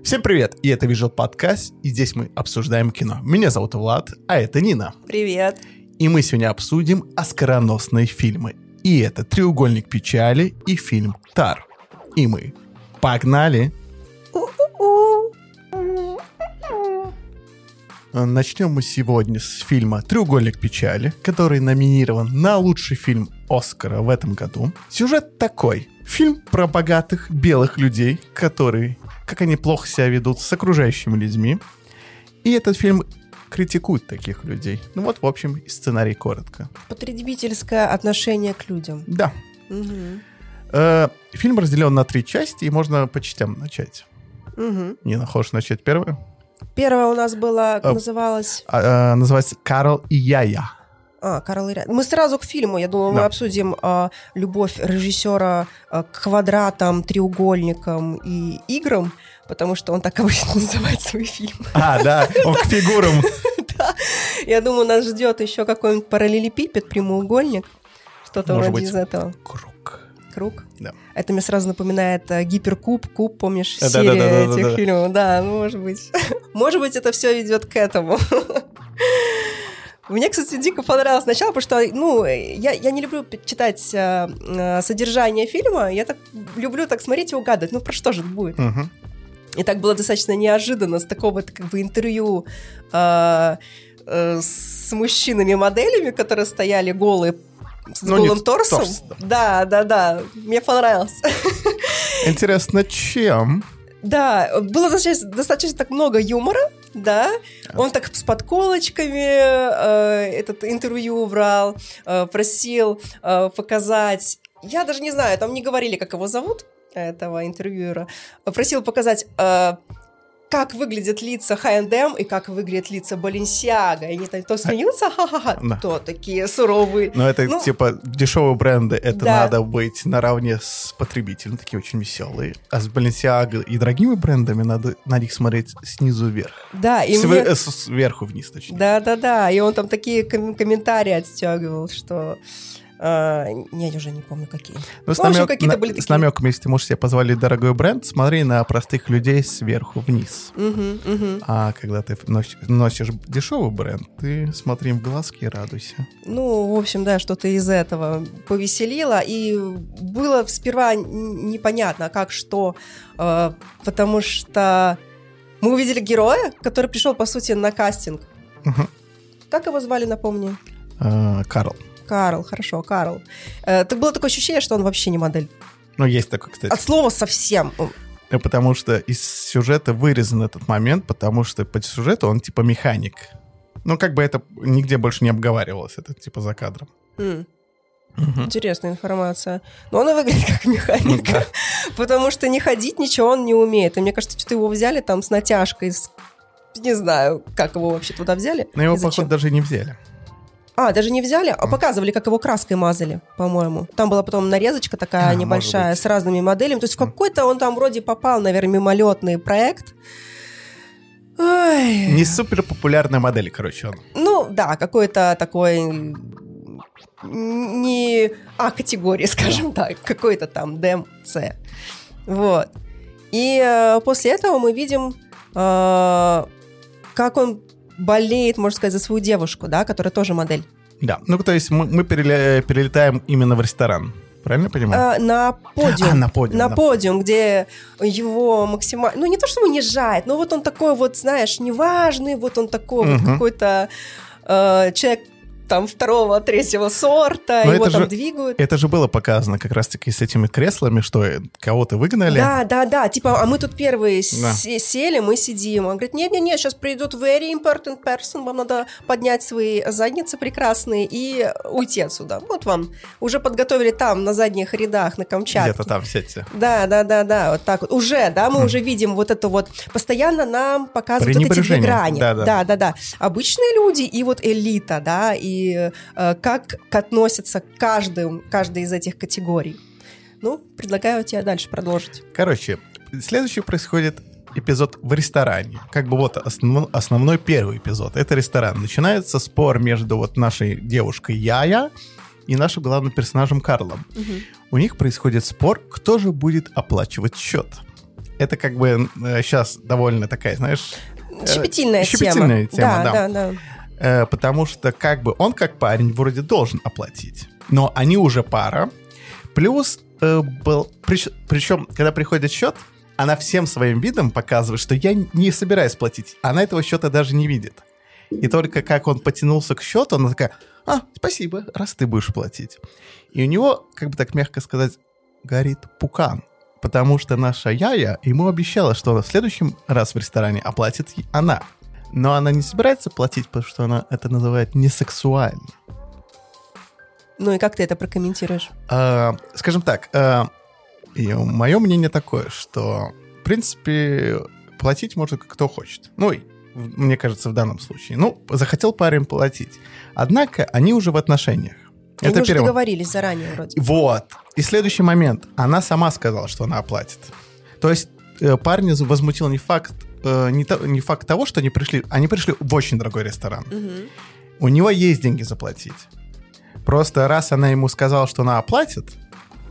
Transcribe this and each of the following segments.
Всем привет! И это Visual Podcast, и здесь мы обсуждаем кино. Меня зовут Влад, а это Нина. Привет. И мы сегодня обсудим оскароносные фильмы. И это «Треугольник печали» и фильм «Тар». И мы погнали! Начнем мы сегодня с фильма «Треугольник печали», который номинирован на лучший фильм Оскара в этом году. Сюжет такой. Фильм про богатых белых людей, которые, как они плохо себя ведут с окружающими людьми. И этот фильм критикует таких людей. Ну вот, в общем, и сценарий коротко. Потребительское отношение к людям. Да. Угу. Э, фильм разделен на три части, и можно по частям начать. Угу. Не хочешь начать первое? Первая у нас была, А, называлась... А, э, называется «Карл и Яя». А, Карл и Ря- Мы сразу к фильму. Я думаю, мы Да. обсудим а, любовь режиссера а, к квадратам, треугольникам и играм, потому что он так обычно называет свои фильмы. А, да, он к фигурам. Я думаю, нас ждет еще какой-нибудь параллелепипед, прямоугольник. Что-то вроде из этого. Круг. Круг. Да. Это мне сразу напоминает э, гиперкуб, куб, помнишь, Да, да, серия да, да, да, этих да. фильмов. Да, ну, может быть. Может быть, это все ведет к этому. Мне, кстати, дико понравилось сначала, потому что, ну, я, я не люблю читать э, э, содержание фильма, я так люблю так смотреть и угадывать, ну, про что же это будет. Мгм. И так было достаточно неожиданно с такого как бы интервью э, э, с мужчинами-моделями, которые стояли голые с Ну, голым торсом. торс, да. Да, да, да. Мне понравилось. Интересно, чем? Да, было достаточно, достаточно так много юмора, да. Он так с подколочками э, этот интервью брал, э, просил э, показать. Я даже не знаю, там не говорили, как его зовут, этого интервьюера. Просил показать, э, как выглядят лица H&M и как выглядят лица Баленсиага. И они то смеются, ха-ха-ха, Да. то такие суровые. Но это Ну, типа дешевые бренды, это Да. надо быть наравне с потребителем, такие очень веселые. А с Balenciaga и дорогими брендами надо на них смотреть снизу вверх. Да, и Св- мне... Сверху вниз, точнее. Да-да-да, и он там такие ком- комментарии отстегивал, что... а, я уже не помню, какие. Ну, с, общем, намек- какие-то на- были с такие. намеком, если ты можешь себе позволить дорогой бренд, смотри на простых людей сверху вниз. Мгм, мгм. А когда ты носишь, носишь дешевый бренд, ты смотри им в глазки и радуйся. Ну, в общем, да, что-то из этого повеселило. И было сперва непонятно, как что, э, потому что мы увидели героя, который пришел, по сути, на кастинг. Мгм. Как его звали, напомни? А, Карл. Карл, хорошо, Карл. Э, так было такое ощущение, что он вообще не модель. Ну, есть такой, кстати. От слова совсем. Э, Потому что из сюжета вырезан этот момент, потому что по сюжету он типа механик. Ну, как бы это нигде больше не обговаривалось, это типа за кадром. М. Мгм. Интересная информация. Но он и выглядит как механик. Да. Потому что не ходить ничего он не умеет. И мне кажется, что его взяли там с натяжкой. с- Не знаю, как его вообще туда взяли. Но его, походу, даже не взяли. А, даже не взяли, а показывали, как его краской мазали, по-моему. Там была потом нарезочка такая А, небольшая с разными моделями. То есть в какой-то он там вроде попал, наверное, мимолетный проект. Ой. Не супер популярная модель, короче, он. Ну, да, какой-то такой не А категории, скажем так, какой-то там ДМ, С. Вот. И э, после этого мы видим, э, как он болеет, можно сказать, за свою девушку, да, которая тоже модель. Да. Ну, то есть мы, мы переле- перелетаем именно в ресторан. Правильно я понимаю? Э, на подиум. А, на подиум, На да. подиум, где его максимально... Ну, не то, что унижает, но вот он такой вот, знаешь, неважный, вот он такой вот Мгм. какой-то э, человек там второго, третьего сорта, Но его там же- двигают. Это же было показано как раз-таки с этими креслами, что э, кого-то выгнали. Да, да, да, типа, а мы тут первые Да. се- сели, мы сидим. Он говорит, нет-нет-нет, сейчас придет very important person, вам надо поднять свои задницы прекрасные и уйти отсюда. Вот вам уже подготовили там, на задних рядах, на Камчатке. Где-то там сядьте. Да, да, да, да, вот так вот. Уже, да, мы уже видим вот это вот. Постоянно нам показывают вот эти две грани. Да, да. да, да, да. Обычные люди и вот элита, да, и э, как относятся к каждым, каждой из этих категорий. Ну, предлагаю тебе дальше продолжить. Короче, следующий происходит эпизод в ресторане. Как бы вот основной, основной первый эпизод. Это ресторан. Начинается спор между вот нашей девушкой Яя и нашим главным персонажем Карлом. У них происходит спор, кто же будет оплачивать счет. это как бы сейчас довольно такая, знаешь... э, Щепетильная, щепетильная тема, да. да. Да, да, Э, потому что как бы он как парень вроде должен оплатить, но они уже пара. Плюс э, был, прич- причем когда приходит счет, она всем своим видом показывает, что я не собираюсь платить. Она этого счета даже не видит. И только как он потянулся к счету, она такая, а, спасибо, раз ты будешь платить. И у него, как бы так мягко сказать, горит пукан. Потому что наша Яя ему обещала, что в следующем раз в ресторане оплатит она. Но она не собирается платить, потому что она это называет несексуально. Ну и как ты это прокомментируешь? А, скажем так, мое мнение такое, что, в принципе, платить может кто хочет. Ну, и мне кажется, в данном случае. Ну, захотел парень платить. Однако они уже в отношениях. Они это уже первое. договорились заранее вроде. Вот. И следующий момент. Она сама сказала, что она оплатит. То есть парня возмутил не факт, э, не, то- не факт того, что они пришли. Они пришли в очень дорогой ресторан. Мгм. У него есть деньги заплатить. Просто раз она ему сказала, что она оплатит,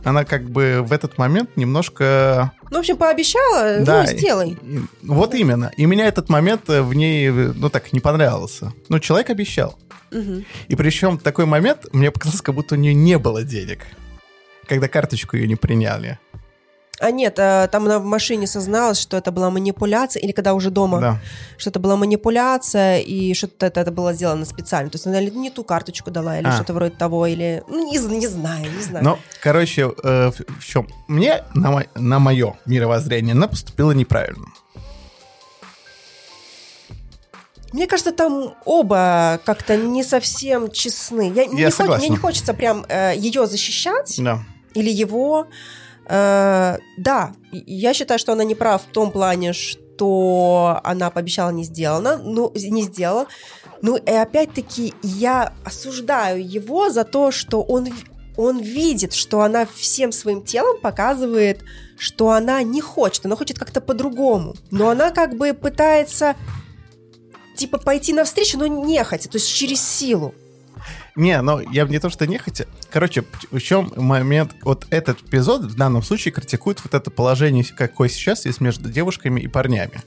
она как бы в этот момент немножко... Ну, в общем, пообещала, Да, ну, сделай. и- вот именно. И меня этот момент э, в ней, э, ну так, не понравился. Ну, человек обещал. Мгм. И причем такой момент мне показалось, как будто у нее не было денег. Когда карточку ее не приняли. А нет, а, там она в машине созналась, что это была манипуляция, или когда уже дома, Да. что это была манипуляция, и что-то это, это было сделано специально. То есть она не ту карточку дала, или А. что-то вроде того, или... Ну, не, не знаю, не знаю. Ну, короче, э, в, в чем? Мне, на, мо- на мое мировоззрение, она поступила неправильно. Мне кажется, там оба как-то не совсем честны. Я, не хо- согласен. мне не хочется прям э, ее защищать Да. или его. Э, да, я считаю, что она не права в том плане, что она пообещала не сделана, ну не сделала. Ну и опять-таки я осуждаю его за то, что он он видит, что она всем своим телом показывает, что она не хочет, она хочет как-то по-другому, но она как бы пытается типа пойти навстречу, но нехотя, то есть через силу. Не, ну я не то, что не хотел. Короче, в чем момент, вот этот эпизод в данном случае критикует вот это положение, какое сейчас есть между девушками и парнями.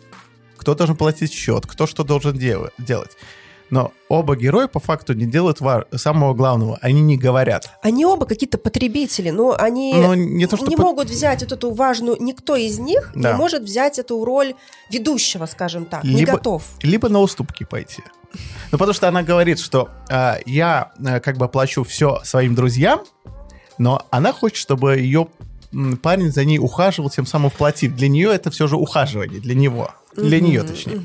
Кто должен платить счет, кто что должен дел- делать. Но оба героя по факту не делают ва- самого главного, они не говорят. Они оба какие-то потребители, но они Но не то, что... не по- могут взять вот эту важную... Никто из них Да. не может взять эту роль ведущего, скажем так, не Либо- готов. Либо на уступки пойти. Ну, потому что она говорит, что а, я а, как бы плачу все своим друзьям, но она хочет, чтобы ее парень за ней ухаживал, тем самым вплотив. Для нее это все же ухаживание, для него. Для нее, точнее.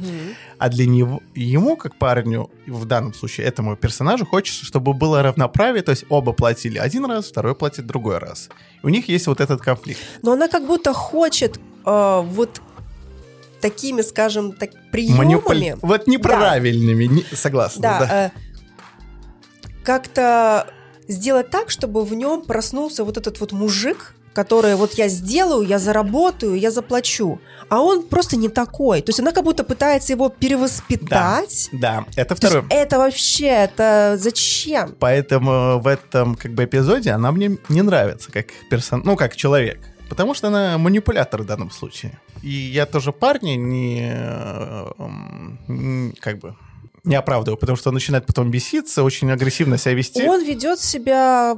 А для него, ему, как парню, в данном случае этому персонажу, хочется, чтобы было равноправие, то есть оба платили один раз, второй платит другой раз. И у них есть вот этот конфликт. Но она как будто хочет э, вот такими, скажем, так, приемами... Манипуля- Вот неправильными, не- согласна. Да, да. э, как-то сделать так, чтобы в нем проснулся вот этот вот мужик, который вот я сделаю, я заработаю, я заплачу. А он просто не такой. То есть она как будто пытается его перевоспитать. Да, это То есть второе. это вообще, это зачем? Поэтому в этом как бы эпизоде она мне не нравится как персон, ну как человек, потому что она манипулятор в данном случае. И я тоже парня не э, м, как бы не оправдываю, потому что он начинает потом беситься, очень агрессивно себя вести. Он ведет себя,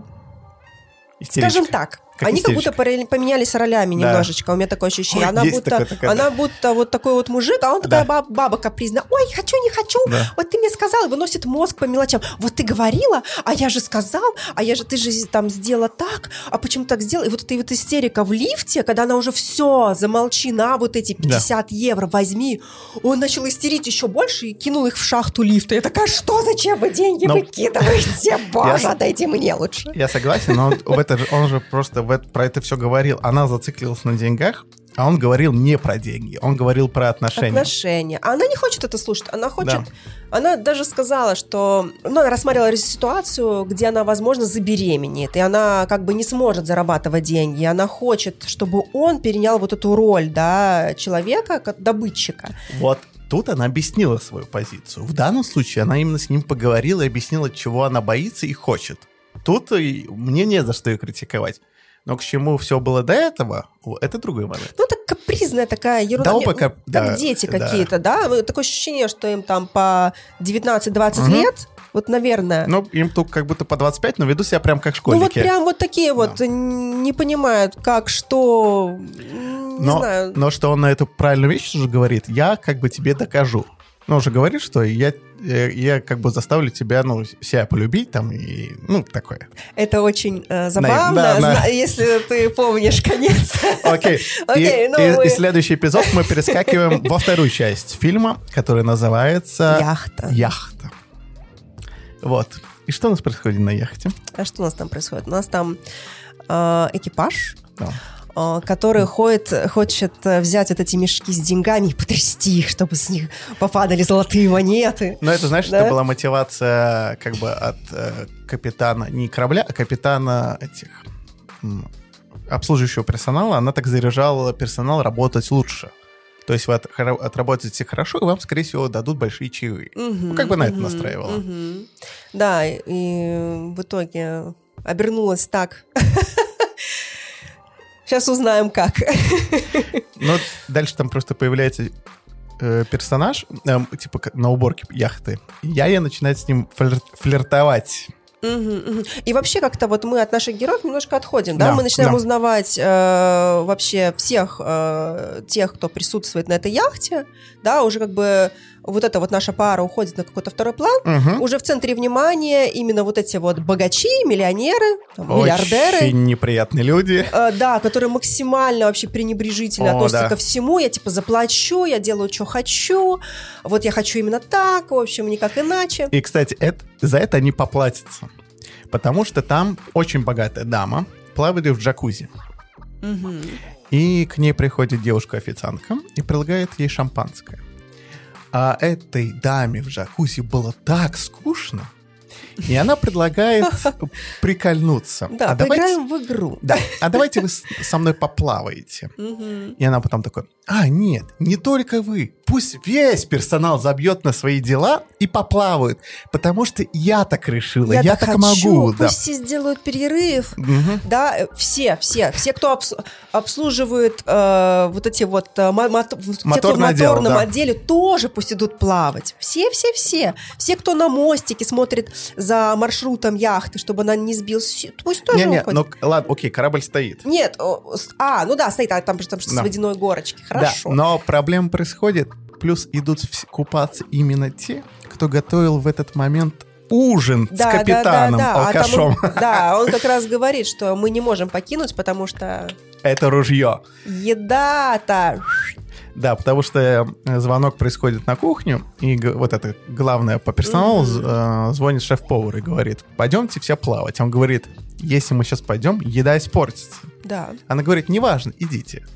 Истеричка. скажем так, Как они как будто поменялись ролями Да. немножечко. У меня такое ощущение. Ой, она будто, такое, такое, она будто вот такой вот мужик, а он Да. такая баб- баба капризная. Ой, хочу, не хочу. Да. Вот ты мне сказал, и выносит мозг по мелочам. Вот ты говорила, а я же сказал, а я же, ты же там сделала так, а почему так сделала? И вот эта вот истерика в лифте, когда она уже все, замолчи на вот эти 50 евро, возьми. Он начал истерить еще больше и кинул их в шахту лифта. Я такая, что, зачем вы деньги Но- выкидываете? Боже, Я- отдайте мне лучше. Я согласен, но в это же, он же просто в это- про это все говорил. Она зациклилась на деньгах, а он говорил не про деньги, он говорил про отношения. Отношения. А она не хочет это слушать. Она хочет... Да. Она даже сказала, что... Ну, она рассматривала ситуацию, где она, возможно, забеременеет. И она как бы не сможет зарабатывать деньги. Она хочет, чтобы он перенял вот эту роль, да, человека, как добытчика. Вот тут она объяснила свою позицию. В данном случае она именно с ним поговорила и объяснила, чего она боится и хочет. Тут мне не за что ее критиковать. Но к чему все было до этого, это другой момент. Ну, так капризная такая ерунда. Да, оба кап- как да, дети да. какие-то, да? Ну, Такое ощущение, что им там по 19-20 Мгм. лет, вот, наверное. Ну, им тут как будто по 25, но ведут себя прям как Ну школьники. вот прям вот такие вот н- не понимают, как, что, не но, знаю. но что он на эту правильную вещь уже говорит, я как бы тебе докажу. Ну, уже говорит, что я, э, я как бы заставлю тебя, ну, себя полюбить там и, ну, такое. Это очень э, забавно, да, да. зна- если ты помнишь конец. Окей. Окей, и, ну и- мы- и следующий эпизод мы перескакиваем во вторую часть фильма, который называется Яхта. Яхта. Вот. И что у нас происходит на яхте? А что у нас там происходит? У нас там э, экипаж, Да. Э, который ходит, хочет э, взять вот эти мешки с деньгами и потрясти их, чтобы с них попадали золотые монеты. Но это, знаешь, Да? это была мотивация как бы от э, капитана, не корабля, а капитана этих обслуживающего персонала. Она так заряжала персонал работать лучше. То есть вы от- отработаете хорошо, и вам, скорее всего, дадут большие чаевые. Ну, как бы на это Мгм, настраивала. мгм. Да, и в итоге обернулось так. Сейчас узнаем, как. Но дальше там просто появляется э, персонаж, эм, типа на уборке яхты. И Яя начинает с ним флир- флиртовать. И вообще как-то вот мы от наших героев немножко отходим, да? Да, Мы начинаем да. узнавать э, вообще всех э, тех, кто присутствует на этой яхте, да, уже как бы вот эта вот наша пара уходит на какой-то второй план. Мгм. Уже в центре внимания именно вот эти вот богачи, миллионеры, там, миллиардеры. Очень неприятные люди. Э, да, которые максимально вообще пренебрежительно О, относятся да. ко всему. Я типа заплачу, я делаю, что хочу. Вот я хочу именно так, в общем, никак иначе. И, кстати, это- за это они поплатятся. Потому что там очень богатая дама плавает в джакузи. Мгм. И к ней приходит девушка-официантка и предлагает ей шампанское. А этой даме в джакузи было так скучно, и она предлагает прикольнуться. Да, а давайте, поиграем в игру. да, а давайте вы со мной поплаваете. И она потом такой, а, нет, не только вы. Пусть весь персонал забьет на свои дела и поплавают, потому что я так решила, я, так, хочу, могу. Да. Пусть все сделают перерыв. Да, все, все, все, кто обс- обслуживает э, вот эти вот э, мо- мото- те, кто в Моторное отдел, моторном да. отделе, тоже пусть идут плавать. Все, все, все. Все, кто на мостике смотрит за маршрутом яхты, чтобы она не сбилась, пусть тоже Не-не, уходят. ну к- ладно, окей, корабль стоит. Нет, а, ну да, стоит, а там, там же с Да. водяной горочки, хорошо. Да, но проблема происходит, плюс идут купаться именно те, кто готовил в этот момент ужин с капитаном, А там алкашом. он- да, он как раз говорит, что мы не можем покинуть, потому что Это ружье. еда-то... Да, потому что э, звонок происходит на кухню, и вот это главное по персоналу э, звонит шеф-повар и говорит, пойдемте все плавать. Он говорит, если мы сейчас пойдем, еда испортится. Да, Она говорит, неважно, идите.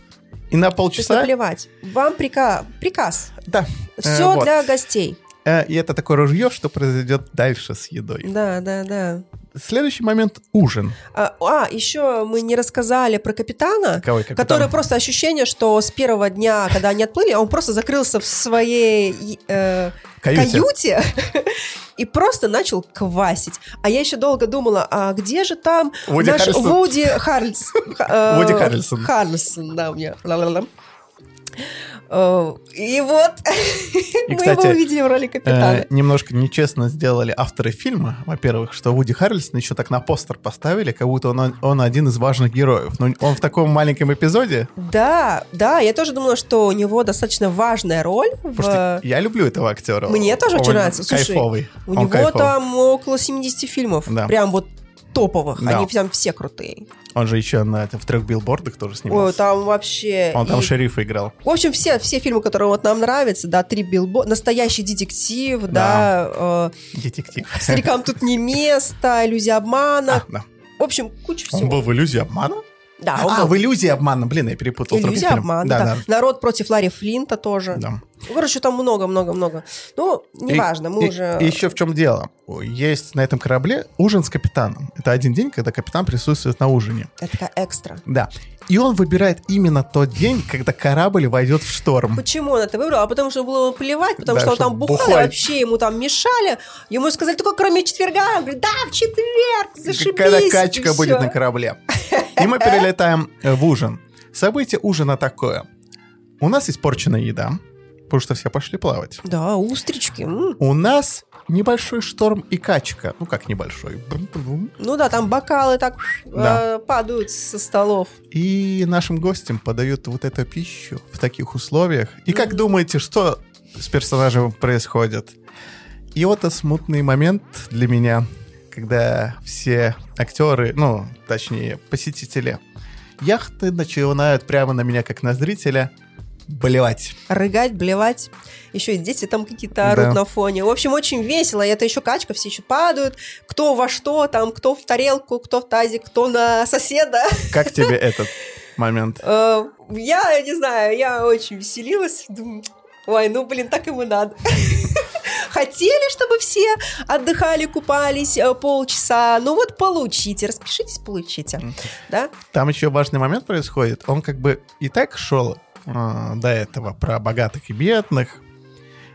И на то есть полчаса... наплевать. Вам прика... приказ. Да. Все вот. для гостей. Э, И это такое ружье, что произойдет дальше с едой. Да, да, да. Следующий момент — ужин. А, а, еще мы не рассказали про капитана, Какой капитан? который просто ощущение, что с первого дня, когда они отплыли, он просто закрылся в своей э, Каюте. каюте и просто начал квасить. А я еще долго думала, а где же там Вуди наш Харрельсон. Вуди Харрельс- э, Вуди Харрельсон. Харрельсон, да, у меня. Э, И вот И, мы кстати, его увидели в роли капитана. Э, немножко нечестно сделали авторы фильма, во-первых, что Вуди Харрельсон еще так на постер поставили, как будто он, он один из важных героев. Но он в таком маленьком эпизоде, Да, да, я тоже думала, что у него достаточно важная роль. В... что я люблю этого актера. Мне тоже очень Он нравится. Слушай, кайфовый. У Он него кайфовый. там около 70 фильмов. Да. Прям вот топовых. Да. Они прям все крутые. Он же еще на, в трех билбордах тоже Ой, снимался. там вообще... Он там и- шерифа играл. В общем, все, все фильмы, которые вот нам нравятся, да, три билбо... настоящий детектив, да, Детектив. э, старикам тут не место, иллюзия обмана. А, да. В общем, куча Он всего. был в иллюзии обмана? Да, он а, был. в иллюзии обмана. Блин, я перепутал. Иллюзия обмана, Да, да. да. Народ против Ларри Флинта тоже. да. Короче, там много-много-много. Ну, неважно, мы и, уже... И еще в чем дело? Есть на этом корабле ужин с капитаном. Это один день, когда капитан присутствует на ужине. Это экстра. Да. И он выбирает именно тот день, когда корабль войдет в шторм. Почему он это выбрал? А потому что было плевать, потому Да, что он там бухал, бухой. вообще ему там мешали. Ему сказали, только кроме четверга. Он говорит, да, в четверг, зашибись. Когда и качка будет на корабле. И мы перелетаем э, в ужин. Событие ужина такое. У нас испорченная еда, потому что все пошли плавать. Да, устрички. м. У нас небольшой шторм и качка. Ну как небольшой? Бум-бум. Ну да, там бокалы так Да. э, падают со столов. И нашим гостям подают вот эту пищу в таких условиях. И как думаете, что с персонажем происходит? И вот это смутный момент для меня, когда все актеры, ну, точнее, посетители яхты начинают прямо на меня, как на зрителя, болевать. Рыгать, блевать. Еще и дети там какие-то орут Да. на фоне. В общем, очень весело. И это еще качка, все еще падают. Кто во что, там, кто в тарелку, кто в тазик, кто на соседа. Как тебе этот момент? Э, Я не знаю, я очень веселилась. Думаю, ой, ну, блин, так ему надо. Хотели, чтобы все отдыхали, купались э, полчаса. Ну вот получите, распишитесь, получите. Да? Там еще важный момент происходит. Он как бы и так шел а, до этого про богатых и бедных.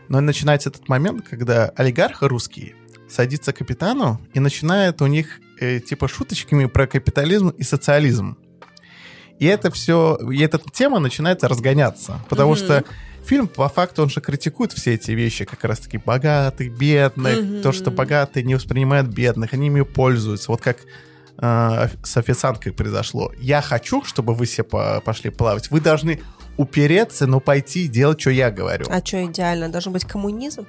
Но начинается этот момент, когда олигарх русский садится к капитану и начинает у них э, типа шуточками про капитализм и социализм. И это все, и эта тема начинает разгоняться. Потому Мгм. что фильм, по факту, он же критикует все эти вещи, как раз-таки богатых, бедных, Мгм. то, что богатые не воспринимают бедных, они ими пользуются. Вот как э, с официанткой произошло. Я хочу, чтобы вы все по- пошли плавать. Вы должны упереться, но пойти и делать, что я говорю. А что идеально? Должен быть коммунизм?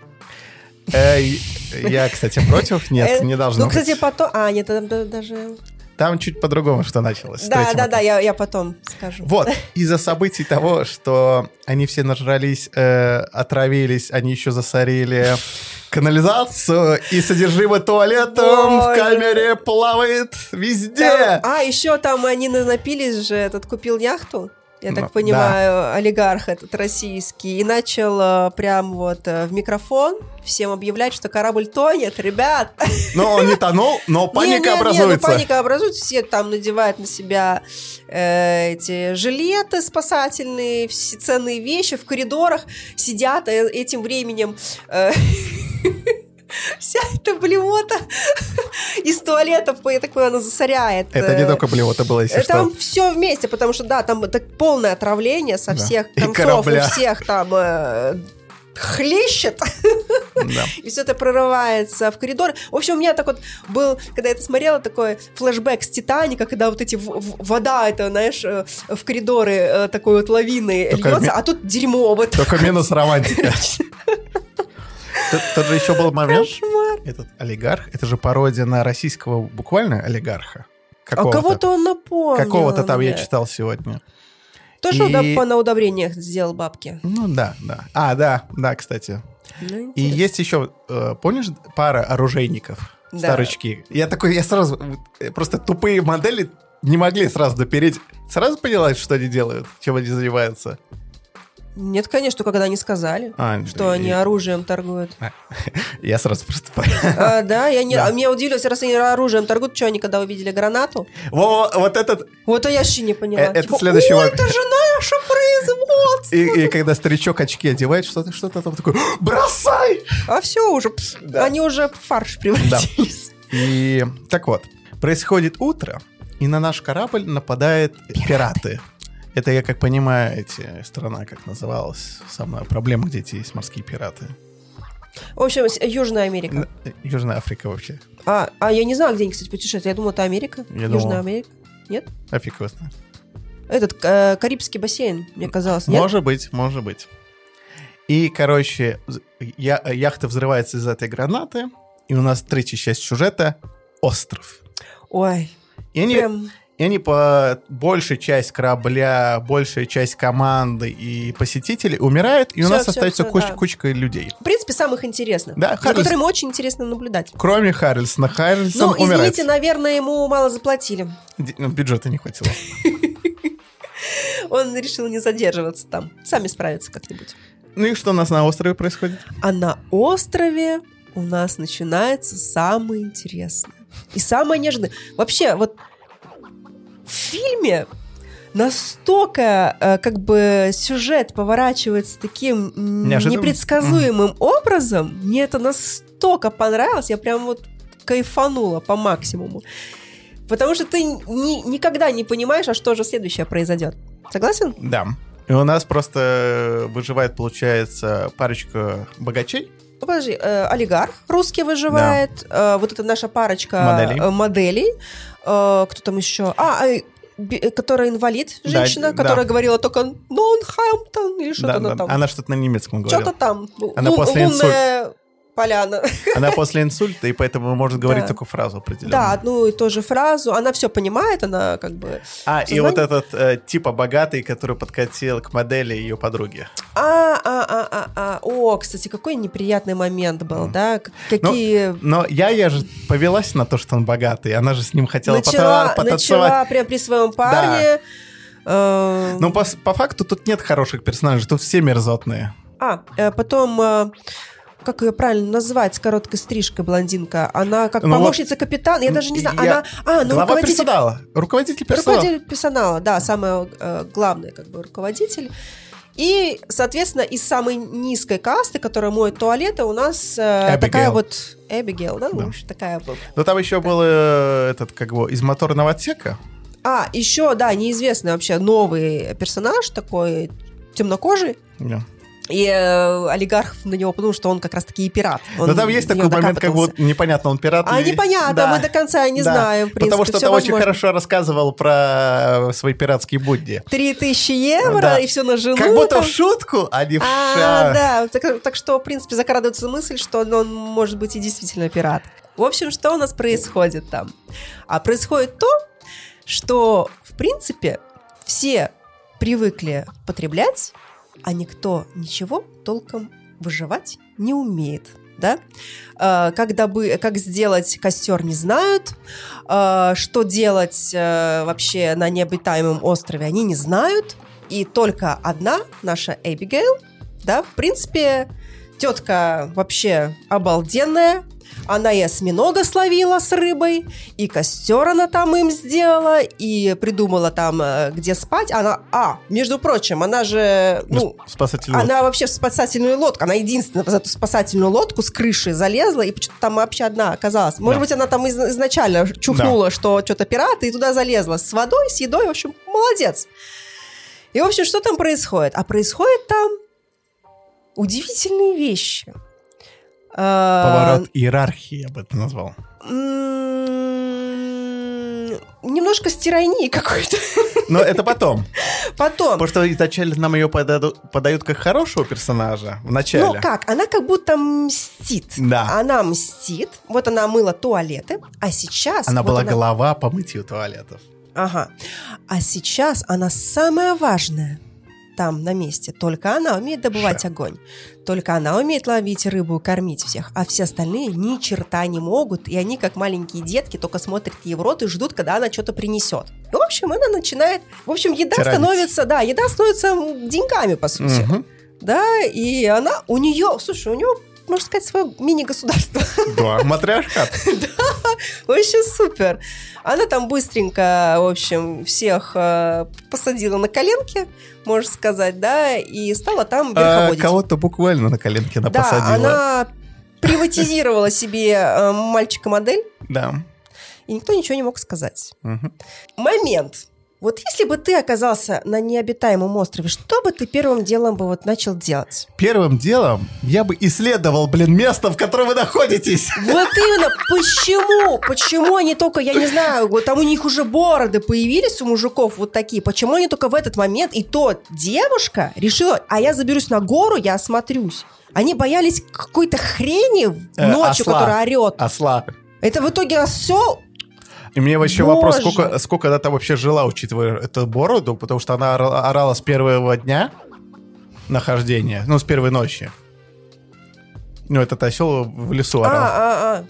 Я, кстати, против. Нет, Э, не должно Ну, кстати, потом... А, нет, там да- даже... Там чуть по-другому что началось. Да, да, да, я, я потом скажу. Вот, из-за событий того, что они все нажрались, э, отравились, они еще засорили канализацию, и содержимое туалетом в Боже. камере плавает везде. Там- а, еще там они на- напились же, этот купил яхту, я Ну, так понимаю, олигарх этот российский, и начал э, прям вот э, в микрофон всем объявлять, что корабль тонет, ребят. Но он не тонул, но Не, паника не, не, ну образуется. паника образуется, все там надевают на себя э, эти жилеты спасательные, все ценные вещи в коридорах, сидят э, этим временем. э, Вся эта блевота из туалетов, я так понимаю, она засоряет. Это не э, только блевота было, если э, что. Там все вместе, потому что, да, там так полное отравление со Да. всех И концов, у всех там э, хлещет, Да. и все это прорывается в коридор. В общем, у меня так вот был, когда я это смотрела, такой флешбэк с Титаника, когда вот эти в- в- вода, это, знаешь, э, в коридоры э, такой вот лавины Только льется, ми- а тут дерьмо. Вот. Только минус романтика. Тут, же еще был момент. Кошмар. Этот олигарх, это же пародия на российского буквально олигарха. А кого-то он напомнил. Какого-то там я читал сегодня. Тоже И- на удобрениях сделал бабки. Ну да, да. А, да, да, кстати. Ну, И есть еще, э, помнишь, пара оружейников, Да. старочки? Я такой, я сразу, э, просто тупые модели не могли сразу допереть. Сразу поняла, что они делают, чем они занимаются. Нет, конечно, когда они сказали, А, что они и- оружием торгуют. Я сразу просто... А, да, я не, Да. а меня удивилось, раз они оружием торгуют, что они когда увидели гранату? Во, вот этот... Вот я вообще не поняла. Э, это Типа, следующий «Ой, это же наше производство! И, и когда старичок очки одевает, что-то, что-то там такой, бросай! А все уже, пс, Да. они уже в фарш превратились. И так вот, происходит утро, и на наш корабль нападают пираты. Это, я как понимаю, эти страна, как называлась, самая проблема, где есть морские пираты. В общем, с- Южная Америка. Н- Южная Африка вообще. А, а я не знаю, где они, кстати, путешествуют. Я думала, это Америка. Я Южная думал. Америка. Нет? Африка его знает. Этот э, Карибский бассейн, мне казалось. Нет? Может быть, может быть. И, короче, я, яхта взрывается из этой гранаты, и у нас третья часть сюжета — остров. Ой, И они, прям... и они по большая часть корабля, большая часть команды и посетителей умирают, и у Всё, нас всё, остается всё, куч- да. кучка людей. В принципе, самых интересных. Да, за Харрис- которыми очень интересно наблюдать. Кроме Харрельсона. Харрельсон Ну, умирает. извините, наверное, ему мало заплатили. Д- ну, бюджета не хватило. Он решил не задерживаться там. Сами справятся как-нибудь. Ну и что у нас на острове происходит? А на острове у нас начинается самое интересное. И самое неожиданное. Вообще, вот фильме настолько э, как бы сюжет поворачивается таким Неожиданным? непредсказуемым образом. Мне это настолько понравилось. Я прям вот кайфанула по максимуму. Потому что ты ни- никогда не понимаешь, а что же следующее произойдет. Согласен? Да. И у нас просто выживает, получается, парочка богачей. Ну, подожди, э, олигарх русский выживает, э, вот это наша парочка Моделей. э, моделей. Э, кто там еще? А, э, которая инвалид, Да, женщина, да. которая говорила только Нонхэмптон или что-то Да, она да. там. Она что-то на немецком говорила. Что-то там. Она Лун- после лунная поляна. Она после инсульта, и поэтому может говорить Да. только фразу определенную. Да, одну и ту же фразу. Она все понимает, она как бы... А, и вот этот э, типа богатый, который подкатил к модели ее подруги. А, а, а, а, а. О, кстати, какой неприятный момент был, да? К- Ну, Какие... Но я, я же повелась на то, что он богатый. Она же с ним хотела начала, пота- потанцевать. начала прям при своем парне. э, Но по, по факту тут нет хороших персонажей, тут все мерзотные. А, э, потом, э, как ее правильно назвать, с короткой стрижкой блондинка, она как Ну вот, помощница капитана, я даже не знаю, я- она... А, ну, Глава руководитель... персонала. Руководитель персонала. Руководитель персонала, да, самый э, главный как бы руководитель. И, соответственно, из самой низкой касты, которая моет туалеты, у нас э, такая вот Эбигейл, да, Да. общем, такая вот. Но там еще был э, этот, как его, из моторного отсека. А, еще, да, неизвестный вообще новый персонаж такой темнокожий. Да. И э, олигарх на него подумал, что он как раз-таки и пират. Он Но там есть такой момент, как вот непонятно, он пират А или- непонятно, Да. мы до конца не Да. знаем, принципе, Потому что ты очень хорошо рассказывал про э, свои пиратские будни. Три тысячи евро, Да. и все на жену. Как будто там. в шутку, а не в А, да, так, так что, в принципе, закрадывается мысль, что он может быть и действительно пират. В общем, что у нас происходит там? А происходит то, что, в принципе, все привыкли потреблять, а никто ничего толком выживать не умеет. Да? Э, Как, добы, как сделать костер не знают, Э, что делать э, вообще на необитаемом острове они не знают, и только одна, наша Эбигейл, да, в принципе, тетка вообще обалденная, она и осьминога словила с рыбой, и костер она там им сделала, и придумала там, э, где спать. Она, а, между прочим, она же, ну, Спасательный она вообще в спасательную лодку, она единственная в эту спасательную лодку с крыши залезла, и почему-то там вообще одна оказалась. Может Да. быть, она там из- изначально чухнула, что что-то пираты, и туда залезла с водой, с едой, в общем, молодец. И, в общем, что там происходит? А происходит там удивительные вещи. Поворот иерархии, я бы это назвал. Немножко стирании какой-то. Но это потом. Потом, Потому что изначально нам ее подадут, подают как хорошего персонажа в начале. Ну как, она как будто мстит. Да. Она мстит. Вот она мыла туалеты, а сейчас... Она вот была голова по мытью туалетов. Ага. А сейчас она самая важная там, на месте. Только она умеет добывать Шеф. огонь. Только она умеет ловить рыбу и кормить всех. А все остальные ни черта не могут. И они, как маленькие детки, только смотрят ей в рот и ждут, когда она что-то принесет. И, в общем, она начинает... В общем, еда Тиранить. становится... Да, еда становится деньгами, по сути. Мгм. Да, и она... У нее... Слушай, у нее можно сказать, свое мини-государство. Да, матриархат. Вообще супер. Она там быстренько, в общем, всех э, посадила на коленки, можно сказать, да, и стала там А, верховодить. Кого-то буквально на коленке она да, посадила. она приватизировала себе э, мальчика-модель, Да. и никто ничего не мог сказать. Момент. Вот если бы ты оказался на необитаемом острове, что бы ты первым делом бы вот начал делать? Первым делом я бы исследовал, блин, место, в котором вы находитесь. Вот именно, почему? Почему они только, я не знаю, вот там у них уже бороды появились у мужиков вот такие. Почему они только в этот момент? И то девушка решила, а я заберусь на гору, я осмотрюсь. Они боялись какой-то хрени Э, ночью, осла. которая орет. Осла. Это в итоге осел. И мне вообще вопрос, Боже. сколько, сколько она там вообще жила, учитывая эту бороду, потому что она ора- орала с первого дня нахождения, ну, с первой ночи. Ну, этот осел в лесу А, орал. а, а.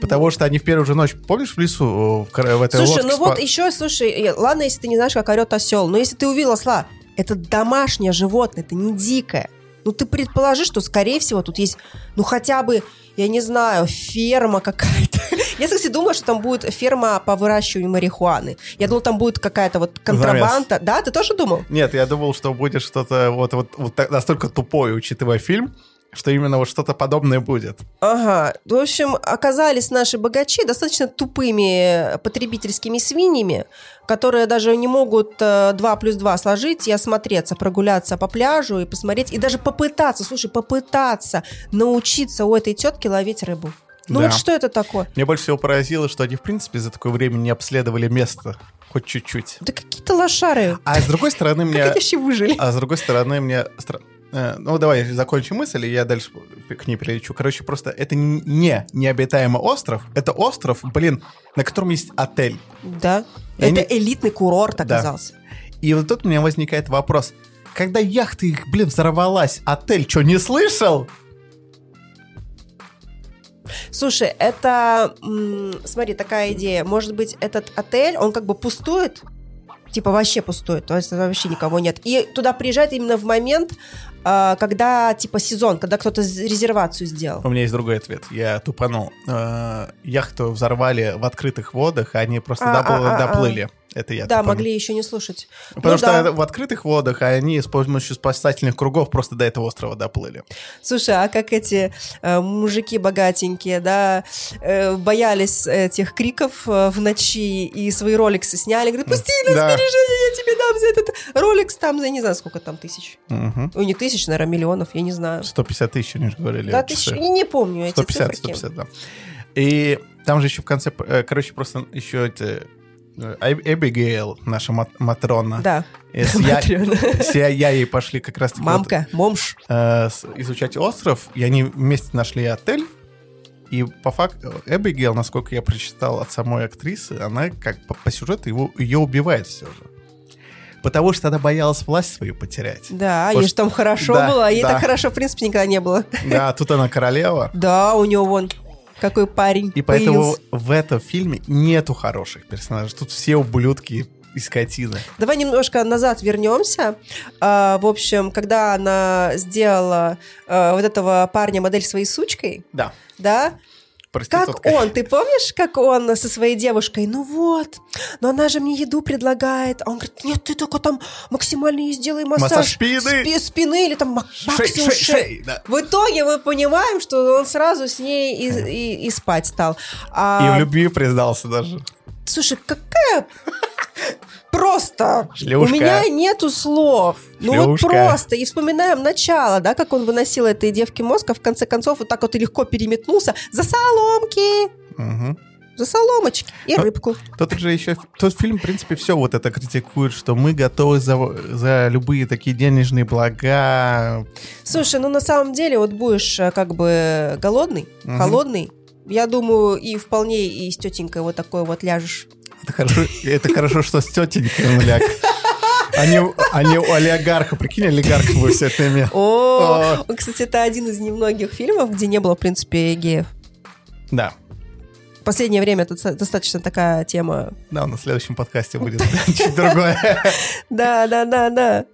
Потому что они в первую же ночь, помнишь, в лесу в, кор- в этой Слушай, ну вот спа- еще, слушай, э, ладно, если ты не знаешь, как орет осел, но если ты увидел осла, это домашнее животное, это не дикое. Ну, ты предположи, что, скорее всего, тут есть, ну, хотя бы, я не знаю, ферма какая-то. Я, кстати, думала, что там будет ферма по выращиванию марихуаны. Я думала, там будет какая-то вот контрабанда. Да, ты тоже думал? Нет, я думал, что будет что-то вот, вот, вот настолько тупое, учитывая фильм, что именно вот что-то подобное будет. Ага. В общем, оказались наши богачи достаточно тупыми потребительскими свиньями, которые даже не могут 2 плюс 2 сложить и осмотреться, прогуляться по пляжу и посмотреть, и даже попытаться, слушай, попытаться научиться у этой тетки ловить рыбу. Ну Да. вот что это такое? Мне больше всего поразило, что они, в принципе, за такое время не обследовали место хоть чуть-чуть. Да какие-то лошары. А с другой стороны, Как мне... они вообще выжили? А с другой стороны, мне... э, Ну, давай закончим мысль, и я дальше к ней перелечу. Короче, просто это не необитаемый остров, это остров, блин, на котором есть отель. Да. И Это они- элитный курорт Да. оказался. И вот тут у меня возникает вопрос. Когда яхта их, блин, взорвалась, отель что, не слышал? Слушай, это, смотри, такая идея. Может быть, этот отель, он как бы пустует, типа вообще пустует, то есть вообще никого нет. И туда приезжают именно в момент, а, когда типа сезон, когда кто-то резервацию сделал. У меня есть другой ответ. Я тупанул. Э, Яхту взорвали в открытых водах, а они просто А, допл- а, а, а. доплыли. Это я Да, тупанул. могли еще не слушать. Потому Ну что да. в открытых водах они с помощью спасательных кругов просто до этого острова доплыли. Слушай, а как эти э, мужики богатенькие, да, э, боялись этих криков э, в ночи и свои роликсы сняли, говорят, пусти нас, Да. сбережения, я тебе дам за этот роликс, там, за не знаю, сколько там тысяч. Мгм. Ой, не тысяч, наверное, миллионов, я не знаю. 150 тысяч, они же говорили. Да, тысяч, не, не помню эти 150, цифры. 150, да. И там же еще в конце, э, короче, просто еще это... э, Эб- Эбигейл, наша мат- Матрона. Да. И с я- с я- Яей пошли как раз таки вот, Мамка, момш. э, с- изучать остров, и они вместе нашли отель. И по факту Эбигейл, насколько я прочитал от самой актрисы, она как по, по сюжету его, ее убивает все же. Потому что она боялась власть свою потерять. Да, Потому ей что- же там хорошо Да, было, а ей да. так хорошо, в принципе, никогда не было. Да, тут она королева. Да, у него вон какой парень И поэтому появился. в этом фильме нету хороших персонажей. Тут все ублюдки и скотины. Давай немножко назад вернемся. А, в общем, когда она сделала а, вот этого парня модель своей сучкой, Да. да, как он, ты помнишь, как он со своей девушкой, ну вот, но она же мне еду предлагает, а он говорит, нет, ты только там максимально ей сделай массаж, Массаж спины. спи- спины или там мак- Шей, максимум шей, шеи». шей, да. В итоге мы понимаем, что он сразу с ней и, и- и спать стал. И А, в любви признался даже. Слушай, какая просто Шлюшка. у меня нету слов. Ну вот Шлюшка. просто. И вспоминаем начало, да, как он выносил этой девке мозг, а в конце концов вот так вот и легко переметнулся за соломки, Мгм. за соломочки и А- рыбку. Тут же еще... Тот фильм, в принципе, все вот это критикует, что мы готовы за, за любые такие денежные блага. Слушай, ну на самом деле вот будешь э, как бы голодный, Мгм. холодный, я думаю, и вполне и с тетенькой вот такой вот ляжешь. Это хорошо, это хорошо что с тетенькой он ляг. А не, а не у олигарха. Прикинь, олигарх будет все это иметь. О, кстати, это один из немногих фильмов, где не было, в принципе, геев. Да. В последнее время это достаточно такая тема. Да, на следующем подкасте будет чуть другое. Да, да, да, да.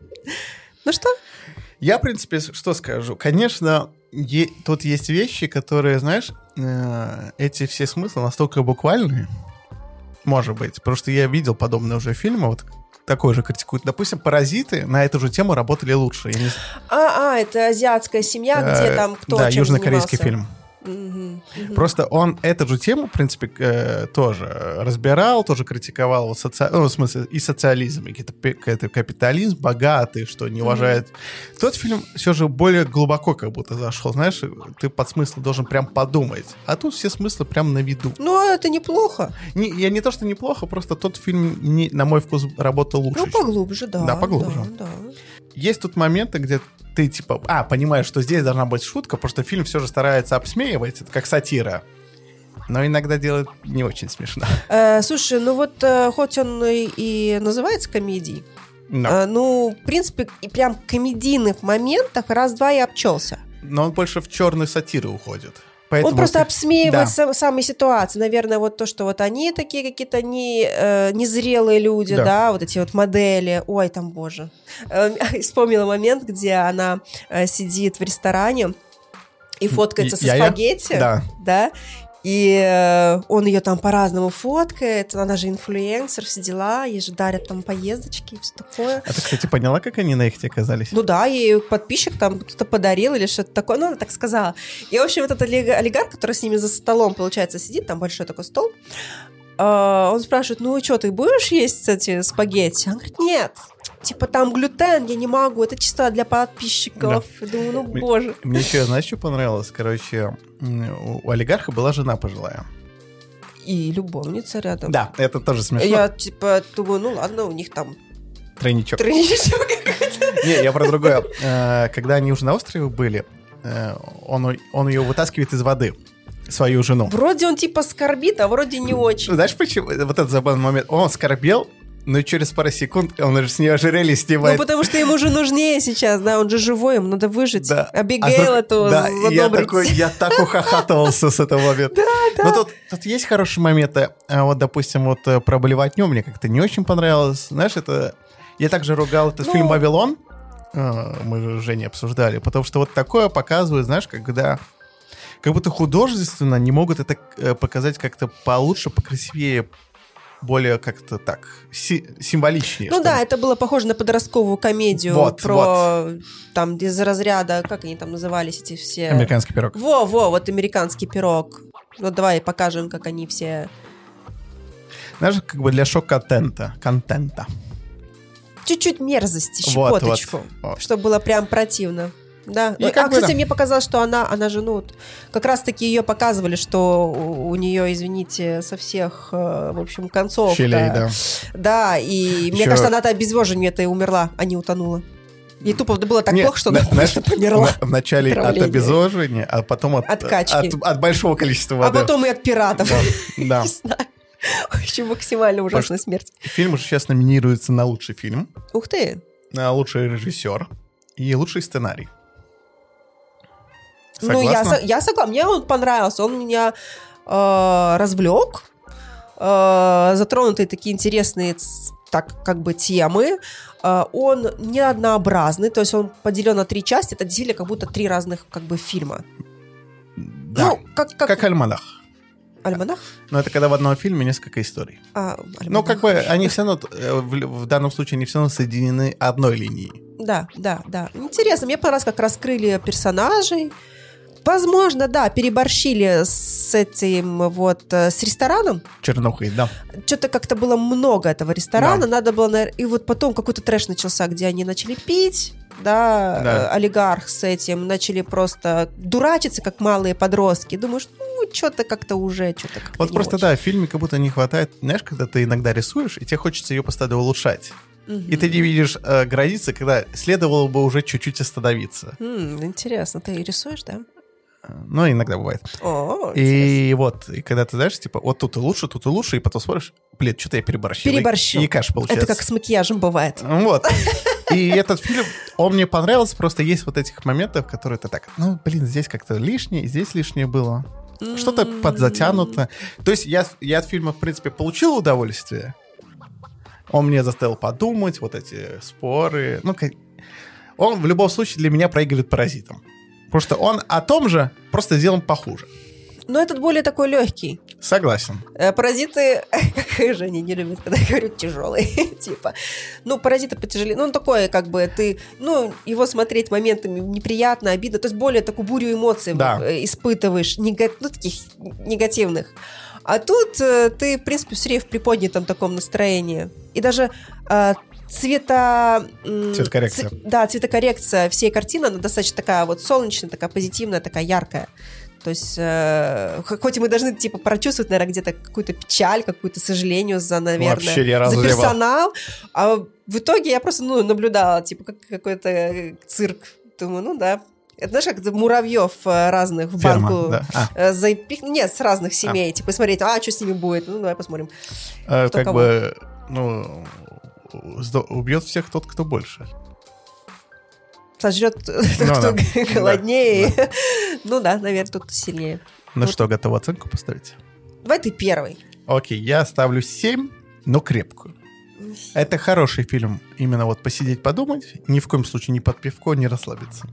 Ну что? Я, в принципе, что скажу? Конечно, тут есть вещи, которые, знаешь, э, эти все смыслы настолько буквальные, может быть, потому что я видел подобные уже фильмы, вот такой же критикуют. Допустим, «Паразиты» на эту же тему работали лучше. Не А, а, это азиатская семья, где э, там кто Да, южнокорейский занимался. фильм. Просто он эту же тему, в принципе, э, тоже разбирал, тоже критиковал, вот соци- ну, в смысле, и социализм, и какой-то капитализм богатый, что не уважает. Тот фильм все же более глубоко как будто зашел, знаешь, ты под смысл должен прям подумать. А тут все смыслы прям на виду. Ну, это неплохо. Не, я не то, что неплохо, просто тот фильм, не, на мой вкус, работал лучше. Ну, поглубже, да. Да, поглубже. Да, да. Есть тут моменты, где ты типа, а, понимаешь, что здесь должна быть шутка, потому что фильм все же старается обсмеивать, это как сатира. Но иногда делает не очень смешно. Э, слушай, ну вот э, хоть он и, и называется комедией, Но, э, ну, в принципе, и прям комедийных моментах раз-два и обчелся. но он больше в черную сатиру уходит. Поэтому Он просто ты- обсмеивает Да. сам- самые ситуации. Наверное, вот то, что вот они такие какие-то не, э, незрелые люди, Да. да. вот эти вот модели. Ой, там, боже. Э, Вспомнила момент, где она э, сидит в ресторане и фоткается со Я-я? спагетти. Да. да, И э, он ее там по-разному фоткает, она же инфлюенсер, все дела, ей же дарят там поездочки и все такое. А ты, кстати, поняла, как они на их оказались? Ну да, ей подписчик там кто-то подарил или что-то такое, ну она так сказала. И, в общем, этот олигарх, который с ними за столом, получается, сидит, там большой такой стол, э, он спрашивает, ну что, ты будешь есть эти спагетти? Он говорит, нет, типа там глютен, я не могу, это чисто для подписчиков. Да. Думаю, ну боже. Мне еще, знаешь, что понравилось? Короче, у олигарха была жена пожилая. И любовница рядом. Да, это тоже смешно. Я типа думаю, ну ладно, у них там Тройничок. Тройничок Не, я про другое. Э, когда они уже на острове были, э, он, он ее вытаскивает из воды свою жену. Вроде он типа скорбит, а вроде не очень. Знаешь, почему? Вот этот забавный момент. Он скорбел, но через пару секунд он уже с нее ожерелье снимает. Ну, потому что ему же нужнее сейчас, да, он же живой, ему надо выжить. Да. Абигейл а эту Да, я такой, я так ухахатывался с этого момента. Да, да. Но тут, тут есть хорошие моменты. А вот, допустим, вот э, про болевотню мне как-то не очень понравилось. Знаешь, это... Я также ругал этот ну... фильм «Вавилон». А, мы же Женя обсуждали. Потому что вот такое показывает, знаешь, когда как будто художественно не могут это э, показать как-то получше, покрасивее, более как-то так си- символичнее. Ну да, ли. это было похоже на подростковую комедию вот, про вот. там из разряда, как они там назывались эти все. Американский пирог. Во, во, вот американский пирог. Вот давай покажем, как они все. Знаешь, как бы для шок-контента. Контента. Чуть-чуть мерзости, щепоточку, вот, вот, вот. чтобы было прям противно. Да. И а, кстати, да. мне показалось, что она, она же, ну, как раз-таки ее показывали, что у, у нее, извините, со всех, э, в общем, концов. Щелей, да. Да, и Еще... мне кажется, она от обезвоживания-то и умерла, а не утонула. Ей тупо было так Нет, плохо, что она знаешь, померла. Вначале от обезвоживания, а потом от, от качки. От, от большого количества а воды. А потом и от пиратов. Да. Очень максимально ужасная смерть. Фильм уже сейчас номинируется на лучший фильм. Ух ты. На лучший режиссер и лучший сценарий. Согласна? Ну, я, я согласна. Мне он понравился. Он меня э, развлек. Э, затронутые такие интересные так как бы темы. Э, он не однообразный, то есть он поделен на три части. Это действительно как будто три разных как бы фильма. Да, ну, как, как... как альманах. Альманах? Ну, это когда в одном фильме несколько историй. А, ну, как бы они все равно, э, в, в данном случае, они все равно соединены одной линией. Да, да, да. Интересно, мне понравилось, как раскрыли персонажей, Возможно, да, переборщили с этим вот, э, с рестораном. Чернухой, да. Что-то как-то было много этого ресторана, да. надо было, наверное, и вот потом какой-то трэш начался, где они начали пить, да, да. Э, олигарх с этим, начали просто дурачиться, как малые подростки. Думаешь, ну, что-то как-то уже, что-то как-то Вот просто, очень. да, в фильме как будто не хватает, знаешь, когда ты иногда рисуешь, и тебе хочется ее постоянно улучшать. И ты не видишь э, границы, когда следовало бы уже чуть-чуть остановиться. М, интересно, ты рисуешь, да? Ну, иногда бывает. О, и вот, и когда ты знаешь, типа, вот тут и лучше, тут и лучше, и потом смотришь, блин, что-то я переборщил. Переборщил. И, и каш получается. Это как с макияжем бывает. Вот. И этот фильм, он мне понравился, просто есть вот этих моментов, которые ты так, ну, блин, здесь как-то лишнее, здесь лишнее было. Что-то подзатянуто. То есть я, я от фильма, в принципе, получил удовольствие. Он мне заставил подумать, вот эти споры. Ну, он в любом случае для меня проигрывает паразитом. Потому что он о том же, просто сделан похуже. Но этот более такой легкий. Согласен. Э, паразиты, как же они не любят, когда говорят тяжелые, типа. Ну, паразиты потяжелее. Ну, он такой, как бы, ты, ну, его смотреть моментами неприятно, обидно. То есть более такую бурю эмоций да. Э, испытываешь, нега... ну, таких негативных. А тут э, ты, в принципе, все время в приподнятом таком настроении. И даже э, цвета... Цветокоррекция. Ц, да, цветокоррекция всей картины, она достаточно такая вот солнечная, такая позитивная, такая яркая. То есть, э, хоть мы должны, типа, прочувствовать, наверное, где-то какую-то печаль, какое-то сожаление за, наверное, Вообще за персонал. А в итоге я просто, ну, наблюдала, типа, как какой-то цирк. Думаю, ну да, это знаешь, как муравьев э, разных в Ферма, банку да. а. Э, запих... Нет, с разных семей. А. Типа смотреть, а что с ними будет? Ну, давай посмотрим. А, как кого. бы, ну, убьет всех тот, кто больше. Сожрет тот, ну, кто голоднее. Ну да, наверное, тот, кто сильнее. Ну что, готова оценку поставить? Давай ты первый. Окей, я ставлю 7, но крепкую. Это хороший фильм. Именно вот посидеть, подумать. Ни в коем случае не под пивко, не расслабиться.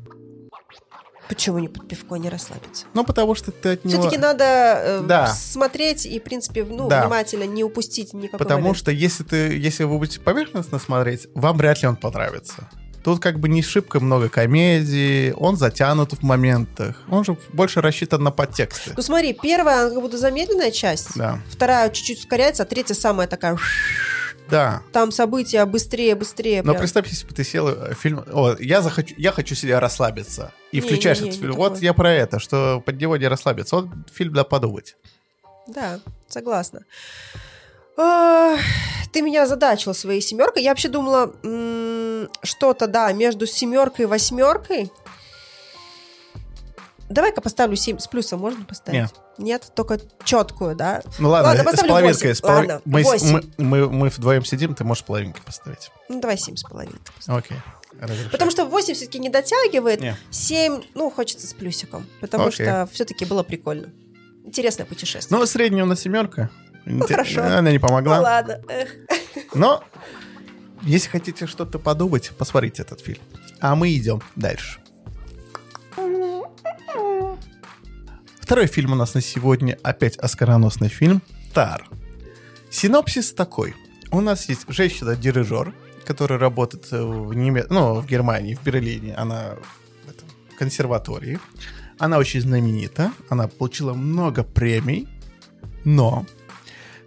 Почему не под пивко не расслабиться? Ну, потому что ты от него... Все-таки надо э, Да. смотреть и, в принципе, ну, Да. внимательно не упустить никакой Потому момент. что если ты, если вы будете поверхностно смотреть, вам вряд ли он понравится. Тут как бы не шибко много комедии, он затянут в моментах, он же больше рассчитан на подтексты. Ну смотри, первая, она как будто замедленная часть, Да, вторая чуть-чуть ускоряется, а третья самая такая... да. Там события быстрее, быстрее. Но прям. представь, если бы ты сел э, фильм, о, я захочу, я хочу себя расслабиться, и Не, включаешь не, не, этот фильм. Вот я про это, что под него не расслабиться. Вот фильм для подумать. Да, согласна. А, Ты меня задачила своей семеркой. Я вообще думала, м, что-то, да, между семеркой и восьмеркой. Давай-ка поставлю 7 с плюсом, можно поставить? Нет. Нет, только четкую, да? Ну ладно, Ладно, с половинкой. восемь. с полов- Ладно, мы, с- восемь. мы, мы, мы вдвоем сидим, ты можешь половинки поставить. Ну, давай 7 с половиной. Окей. разрешаю. Потому что 8 все-таки не дотягивает. Не. 7, ну, хочется с плюсиком. Потому Окей. что все-таки было прикольно. Интересное путешествие. Ну, среднюю на семерка. Инте- хорошо. Она не Ну, помогла. ладно. эх. Но, если хотите что-то подумать, посмотрите этот фильм. А мы идем дальше. Второй фильм у нас на сегодня опять оскароносный фильм «Тар». Синопсис такой. У нас есть женщина-дирижер, которая работает в, Неме... ну, в Германии, в Берлине. Она в этом консерватории. Она очень знаменита. Она получила много премий. Но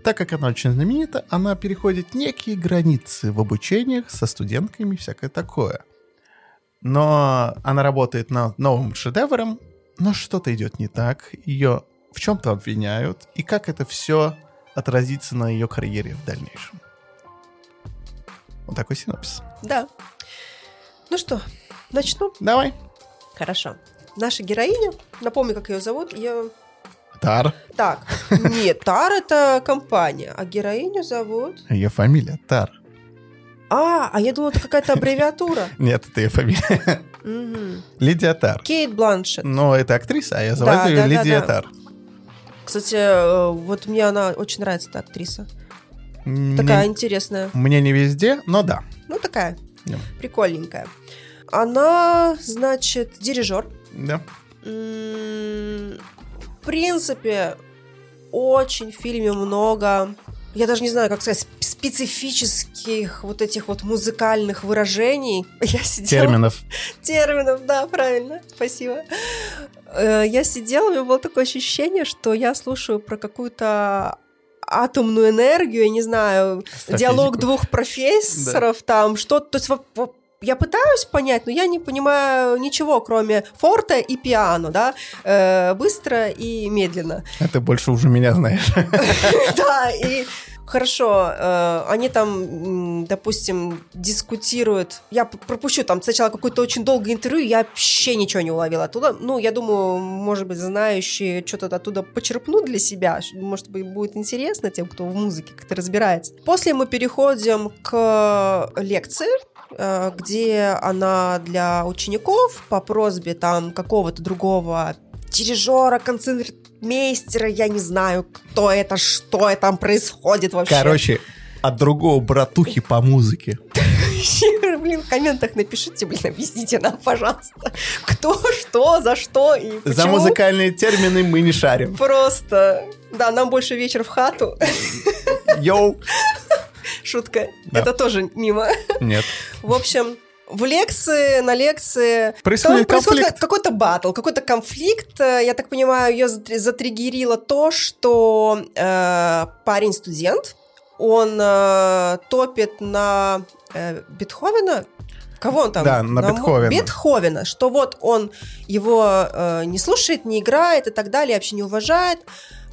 так как она очень знаменита, она переходит некие границы в обучениях со студентками и всякое такое. Но она работает над новым шедевром, но что-то идет не так, ее в чем-то обвиняют, и как это все отразится на ее карьере в дальнейшем. Вот такой синопсис. Да. Ну что, начну? Давай. Хорошо. Наша героиня, напомню, как ее зовут, ее... Тар. Так, нет, Тар это компания, а героиню зовут... Ее фамилия Тар. А, а я думала, это какая-то аббревиатура. Нет, это ее фамилия. Лидия Тар. Кейт Бланшет. Но это актриса, а я зову Да, ее Лидия. Тар. Кстати, э, вот мне она очень нравится, эта актриса. Такая интересная. Мне не везде, но да. Ну, такая прикольненькая. Она, значит, дирижер. Да. В принципе, очень в фильме много, я даже не знаю, как сказать, специфических вот этих вот музыкальных выражений. Я сидела... Терминов. Терминов, да, правильно, спасибо. Э, Я сидела, у меня было такое ощущение, что я слушаю про какую-то атомную энергию, я не знаю, диалог двух профессоров, там что-то. То есть я пытаюсь понять, но я не понимаю ничего, кроме форта и пиано, да, Э, быстро и медленно. А ты больше уже меня знаешь. Да, и хорошо, э, они там, допустим, дискутируют. Я пропущу там сначала какое-то очень долгое интервью, я вообще ничего не уловила оттуда. Ну, я думаю, может быть, знающие что-то оттуда почерпнут для себя. Может быть, будет интересно тем, кто в музыке как-то разбирается. После мы переходим к лекции, э, где она для учеников по просьбе там какого-то другого дирижера, концертмейстера, я не знаю, кто это, что там происходит вообще. Короче, от другого братухи по музыке. Блин, в комментах напишите, блин, объясните нам, пожалуйста, кто, что, за что и почему. За музыкальные термины мы не шарим. Просто, да, нам больше вечер в хату. Йоу. Шутка. Да. Это тоже мимо. Нет. В общем, в лекции, на лекции Происходит Там происходит какой-то батл, какой-то конфликт. Э, Я так понимаю, ее затри- затриггерило то, что э, парень-студент, он э, топит на э, Бетховена. Кого он там? Да, на мо- Бетховена. Бетховена, что вот он его э, не слушает, не играет и так далее, вообще не уважает,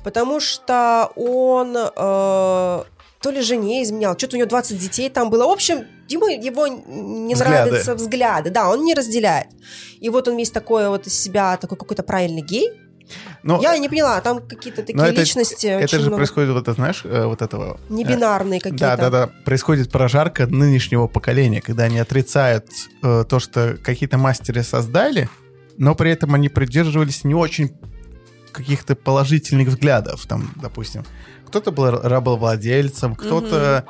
потому что он э, то ли жене изменял, что-то у него 20 детей там было. В общем, ему его не Взгляды. нравятся взгляды, да, он не разделяет. И вот он весь такой вот из себя, такой какой-то правильный гей. Ну, Я не поняла, там какие-то такие но это- личности это же много- происходит, вот это, знаешь, э, вот этого... э, небинарные какие-то. Да, да, да. Происходит прожарка нынешнего поколения, когда они отрицают э, то, что какие-то мастеры создали, но при этом они придерживались не очень каких-то положительных взглядов. Там, допустим, кто-то был рабовладельцем, кто-то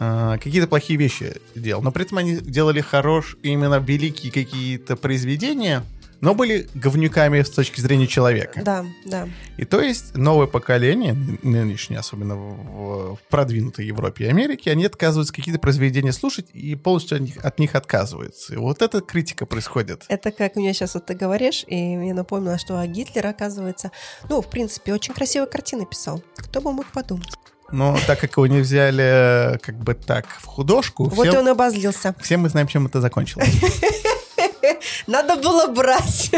э, какие-то плохие вещи делал. Но при этом они делали хорош именно великие какие-то произведения, но были говнюками с точки зрения человека. Да, да. И то есть новое поколение, нынешнее, особенно в, в продвинутой Европе и Америке, они отказываются какие-то произведения слушать и полностью от них, от них отказываются. И вот эта критика происходит. Это как мне сейчас вот ты говоришь, и мне напомнило, что Гитлер, оказывается, ну, в принципе, очень красивые картины писал. Кто бы мог подумать? Но так как его не взяли как бы так в художку... Вот все, он обозлился. Все мы знаем, чем это закончилось. Надо было брать.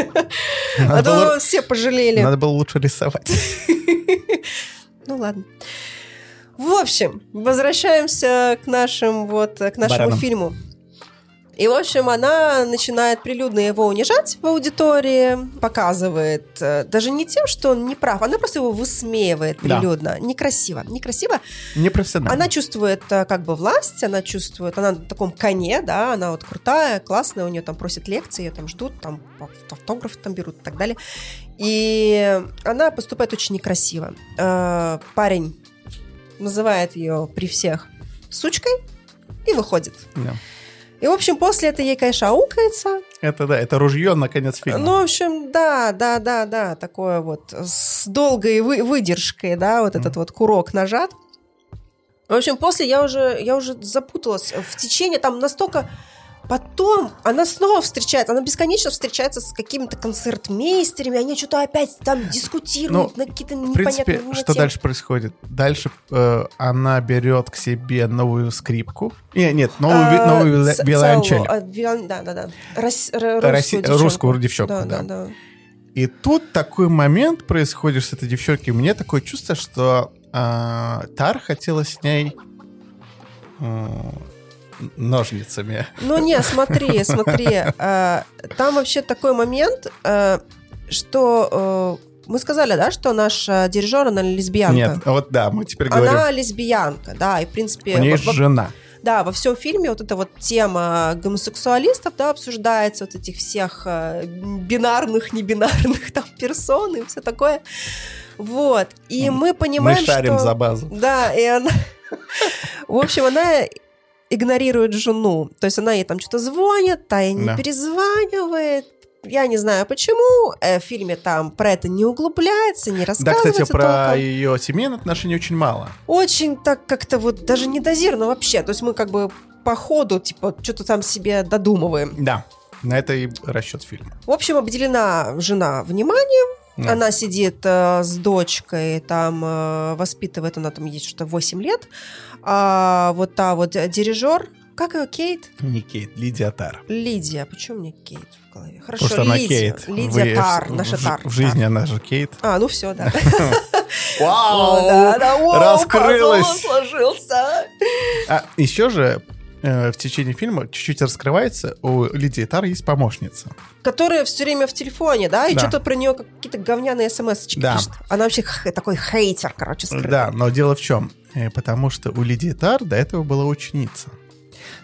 Надо а то было... все пожалели. Надо было лучше рисовать. Ну ладно. В общем, возвращаемся к нашим вот к нашему Баранам. фильму. И, в общем, она начинает прилюдно его унижать в аудитории, показывает э, даже не тем, что он не прав, она просто его высмеивает прилюдно. Да. Некрасиво, некрасиво. Непрофессионально. Она чувствует э, как бы власть, она чувствует, она на таком коне, да, она вот крутая, классная, у нее там просят лекции, ее там ждут, там автографы там берут и так далее. И она поступает очень некрасиво. Э, парень называет ее при всех сучкой и выходит. Да. И, в общем, после этого ей, конечно, аукается. Это да, это ружье на конец фильма. Ну, в общем, да, да, да, да, такое вот с долгой вы выдержкой, да, вот mm. этот вот курок нажат. В общем, после я уже, я уже запуталась. В течение там настолько Потом она снова встречается, она бесконечно встречается с какими-то концертмейстерами, они что-то опять там дискутируют ну, на какие-то непонятные В принципе, что дальше происходит? Дальше э, она берет к себе новую скрипку. Нет, нет, новую, а, новую ц- виолончель. А, да, да, да. Рос, русскую, девчонку. русскую девчонку, да, да. да, да. И тут такой момент происходит с этой девчонкой. Мне такое чувство, что э, Тар хотела с ней э, ножницами. Ну не, смотри, смотри. Э, там вообще такой момент, э, что э, мы сказали, да, что наша дирижер, она лесбиянка. Нет, вот да, мы теперь говорим. Она лесбиянка, да, и в принципе... У нее есть жена. Да, во всем фильме вот эта вот тема гомосексуалистов, да, обсуждается, вот этих всех бинарных, небинарных там персон и все такое. Вот. И мы понимаем, Мы шарим что... за базу. Да, и она... В общем, она игнорирует жену. То есть она ей там что-то звонит, та ей не да. перезванивает. Я не знаю почему. Э, в фильме там про это не углубляется, не рассказывается. Да, кстати, про толком. ее семейные отношения очень мало. Очень так как-то вот даже не дозировано вообще. То есть мы как бы по ходу, типа, что-то там себе додумываем. Да, на это и расчет фильма. В общем, обделена жена вниманием. Да. Она сидит э, с дочкой, там э, воспитывает, она там есть что-то 8 лет а вот та вот дирижер, как ее, Кейт? Не Кейт, Лидия Тар. Лидия, почему мне Кейт в голове? Хорошо, Потому что Лидия. Кейт. Лидия Вы Тар, в, наша в, Тар. В жизни Тар. она же Кейт. А, ну все, да. Вау! Раскрылась! сложился. А еще же Э, в течение фильма чуть-чуть раскрывается, у Лидии Тар есть помощница. Которая все время в телефоне, да, и да. что-то про нее какие-то говняные смс да. пишет. Она вообще такой хейтер, короче, скрытый. Да, но дело в чем? Э, потому что у Лидии Тар до этого была ученица,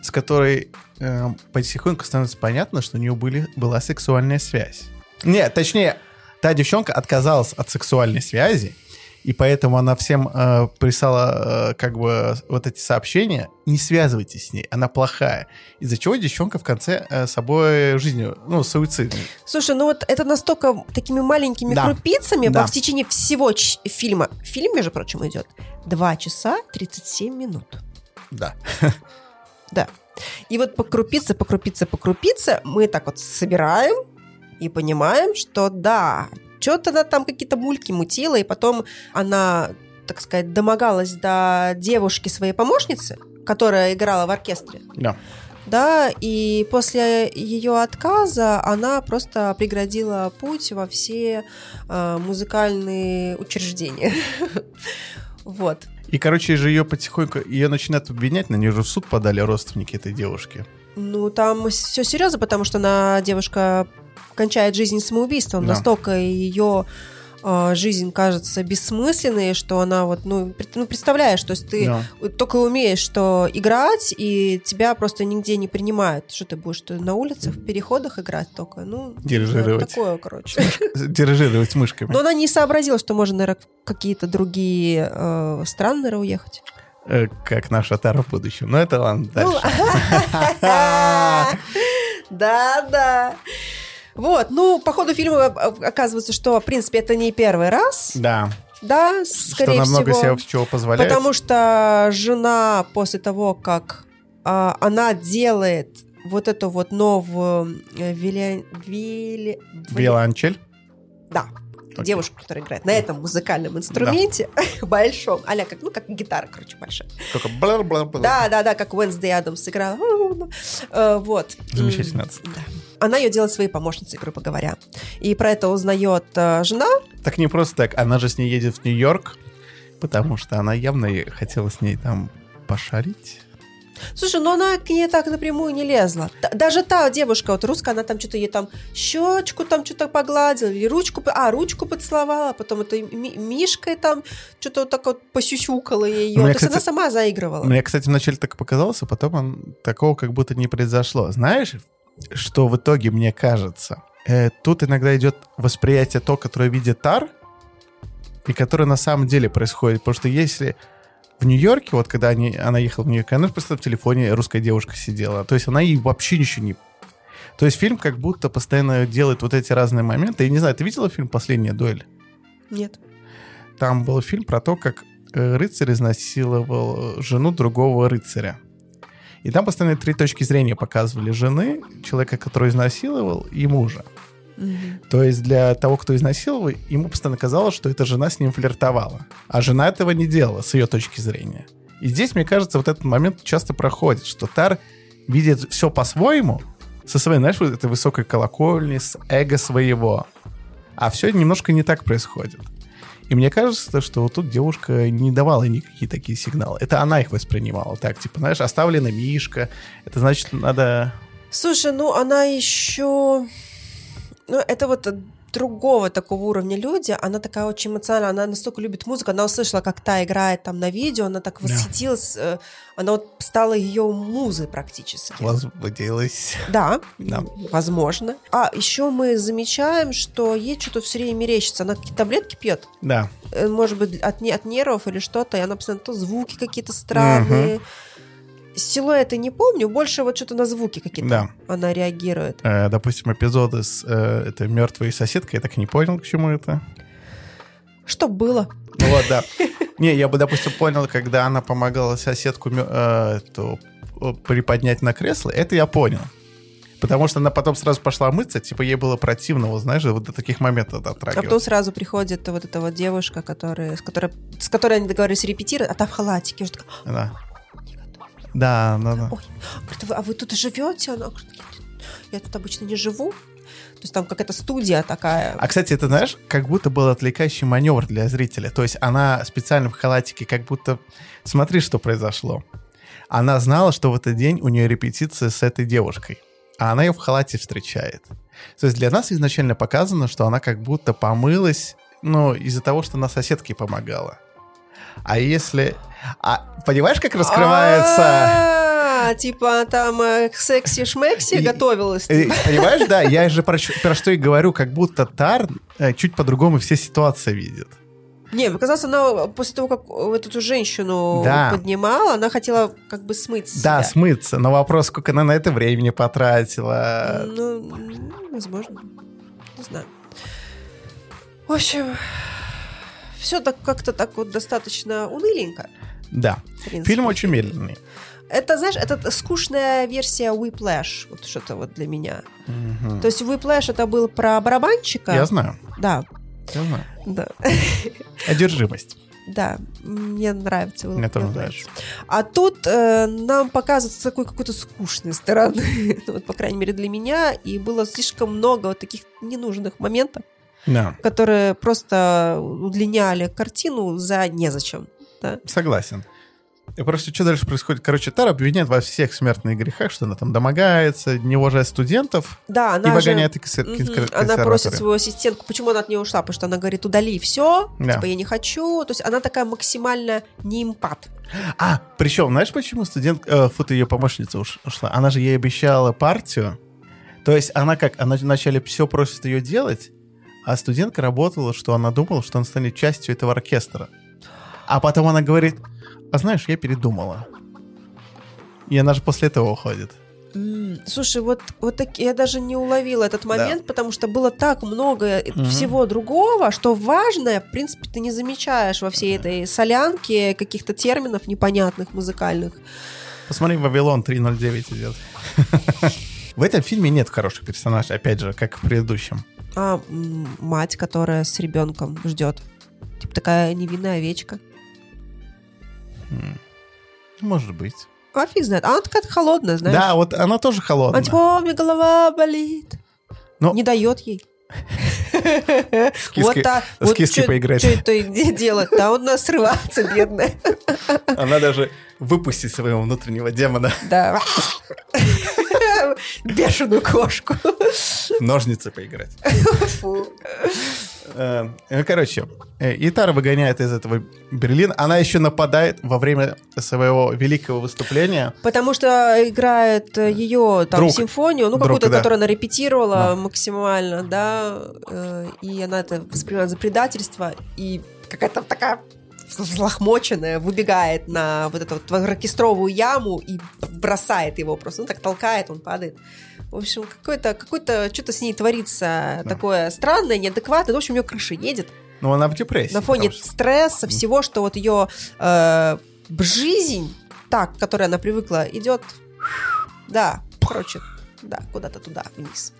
с которой э, потихоньку становится понятно, что у нее были, была сексуальная связь. Нет, точнее, та девчонка отказалась от сексуальной связи, и поэтому она всем э, прислала э, как бы вот эти сообщения. Не связывайтесь с ней, она плохая. Из-за чего девчонка в конце э, собой жизнью, ну, суицидной. Слушай, ну вот это настолько такими маленькими да. крупицами да. в течение всего фильма. Фильм, между прочим, идет 2 часа 37 минут. Да. Да. И вот по крупице, по крупице, по крупице мы так вот собираем и понимаем, что да, что-то она там какие-то мульки мутила, и потом она, так сказать, домогалась до девушки своей помощницы, которая играла в оркестре. Да. Да, и после ее отказа она просто преградила путь во все э, музыкальные учреждения. Вот. И, короче, же ее потихоньку, ее начинают обвинять, на нее же в суд подали родственники этой девушки. Ну, там все серьезно, потому что она девушка кончает жизнь самоубийством. Да. Настолько ее э, жизнь кажется бессмысленной, что она вот, ну, ну представляешь, то есть ты да. только умеешь что играть, и тебя просто нигде не принимают. Что ты будешь что, на улицах, в переходах играть только? Ну, Дирижировать. Такое, короче. Дирижировать мышками. Но она не сообразила, что можно, наверное, какие-то другие э, страны, наверное, уехать как наша Тара в будущем. Но это ладно, ну, дальше. Да, да. Вот, ну, по ходу фильма э, оказывается, что, в принципе, это не первый раз. Да. Да, скорее что намного всего. себе чего позволяет. Потому что жена после того, как а, она делает вот эту вот новую э, вили... вили... Виолончель? Да. Окей. Девушку, которая играет на этом музыкальном инструменте большом, аля как, ну, как гитара, короче, большая. Только бла-бла-бла. Да, да, да, как Уэнсдей Адамс сыграла. Э, Вот. Замечательно. Да. Она ее делает своей помощницей, грубо говоря. И про это узнает э, жена. Так не просто так. Она же с ней едет в Нью-Йорк, потому что она явно хотела с ней там пошарить. Слушай, ну она к ней так напрямую не лезла. Т- Даже та девушка, вот русская, она там что-то ей там щечку там что-то погладила, или ручку, а, ручку поцеловала, потом это Ми- Мишкой там что-то вот так вот посюсюкала ее. Мне, То есть кстати, она сама заигрывала. Мне, кстати, вначале так показалось, а потом он, такого как будто не произошло. Знаешь, что в итоге, мне кажется, э, тут иногда идет восприятие то, которое видит Тар, и которое на самом деле происходит. Потому что если в Нью-Йорке, вот когда они, она ехала в Нью-Йорк, она просто в телефоне русская девушка сидела. То есть она ей вообще ничего не... То есть фильм как будто постоянно делает вот эти разные моменты. Я не знаю, ты видела фильм «Последняя дуэль»? Нет. Там был фильм про то, как э, рыцарь изнасиловал жену другого рыцаря. И там постоянно три точки зрения показывали жены, человека, который изнасиловал, и мужа. Мгм. То есть для того, кто изнасиловал, ему постоянно казалось, что эта жена с ним флиртовала. А жена этого не делала, с ее точки зрения. И здесь, мне кажется, вот этот момент часто проходит, что Тар видит все по-своему, со своей, знаешь, вот этой высокой колокольни, с эго своего. А все немножко не так происходит. И мне кажется, что вот тут девушка не давала никакие такие сигналы. Это она их воспринимала так, типа, знаешь, оставлена Мишка. Это значит, надо... Слушай, ну она еще... Ну, это вот другого такого уровня люди, она такая очень эмоциональная, она настолько любит музыку, она услышала, как та играет там на видео, она так Да. восхитилась, э, она вот стала ее музой практически. Возбудилась. Да, Да. возможно. А еще мы замечаем, что ей что-то все время мерещится. Она какие-то таблетки пьет, Да. э, может быть, от, не- от нервов или что-то, и она постоянно то звуки какие-то странные. Силуэты не помню, больше вот что-то на звуки какие-то Да. она реагирует. Э, допустим, эпизоды с э, этой мертвой соседкой, я так и не понял, к чему это. Что было? Ну вот, да. Не, я бы, допустим, понял, когда она помогала соседку э, эту, приподнять на кресло, это я понял. Потому что она потом сразу пошла мыться, типа ей было противно, вот знаешь, вот до таких моментов А потом дотрагиваться. сразу приходит вот эта вот девушка, которая, с, которой, с которой они договорились репетировать, а та в халатике. Уже такая, Да. Да, да, да. Ой, говорит, «Вы- а вы тут живете? Она говорит, «Нет, я тут обычно не живу. То есть там какая-то студия такая. А, кстати, это, знаешь, как будто был отвлекающий маневр для зрителя. То есть она специально в халатике, как будто... Смотри, что произошло. Она знала, что в этот день у нее репетиция с этой девушкой. А она ее в халате встречает. То есть для нас изначально показано, что она как будто помылась, ну, из-за того, что она соседке помогала. А если... А понимаешь, как раскрывается... А, типа там э, секси-шмекси готовилась. Э, типа. Понимаешь, да, я же про, про что и говорю, как будто Тар э, чуть по-другому все ситуации видит. Не, мне казалось, она после того, как вот эту женщину Да. поднимала, она хотела как бы смыть с Да, себя. смыться, но вопрос, сколько она на это времени потратила. Ну, возможно. Не знаю. В общем, все так как-то так вот достаточно уныленько. Да, фильм очень медленный. Это, знаешь, это скучная версия Whiplash, вот что-то вот для меня. Мгм. То есть Whiplash это был про барабанщика. Я знаю, Да, я знаю. да, Одержимость. да. Мне нравится Мне тоже нравится. А тут э, нам показывают с такой какой-то скучной стороны, ну, вот, по крайней мере, для меня, и было слишком много вот таких ненужных моментов, Да, которые просто удлиняли картину за незачем. Да? согласен. И просто что дальше происходит? Короче, Тар обвиняет во всех смертных грехах, что она там домогается, не уважает студентов Да, и она же... выгоняет Мгм. из кон- Она просит свою ассистентку, почему она от нее ушла, потому что она говорит, удали все, Да. типа я не хочу, то есть она такая максимально не импат. А, причем, знаешь, почему студент, э, фу, ты ее помощница уш- ушла? Она же ей обещала партию. То есть она как, она вначале все просит ее делать, а студентка работала, что она думала, что она станет частью этого оркестра. А потом она говорит, а знаешь, я передумала. И она же после этого уходит. Слушай, вот, вот так, я даже не уловила этот момент, потому что было так много Мгм. всего другого, что важное, в принципе, ты не замечаешь во всей этой солянке каких-то терминов непонятных музыкальных. Посмотри, «Вавилон 309» идет. В этом фильме нет хороших персонажей, опять же, как в предыдущем. А мать, которая с ребенком ждет. Типа такая невинная овечка. М, Может быть. А фиг знает. Она такая холодная, знаешь. Да, вот она тоже Она холодная. типа, «О, у меня голова болит. Ну, Не дает ей. Вот та, с киской поиграть. чё это делать? Да, он нас срывается, бедная. Она даже выпустит своего внутреннего демона. Да. Бешеную кошку. В ножницы поиграть. Фу. Э, Ну, короче, э, Итара выгоняет из этого Берлин. Она еще нападает во время своего великого выступления. Потому что играет ее там Друг. симфонию, ну какую-то, да. которую она репетировала Да. максимально, да, э, и она это воспринимает за предательство, и какая-то такая взлохмоченная выбегает на вот эту вот оркестровую яму и бросает его просто, ну так толкает, он падает. В общем, какое-то, какое-то что-то с ней творится Да. такое странное, неадекватное. Ну, В общем, у нее крыша едет. Но она в депрессии. на фоне что- стресса, всего, что вот ее э, жизнь, так, к которой она привыкла, идет, да, короче, да, куда-то туда, вниз.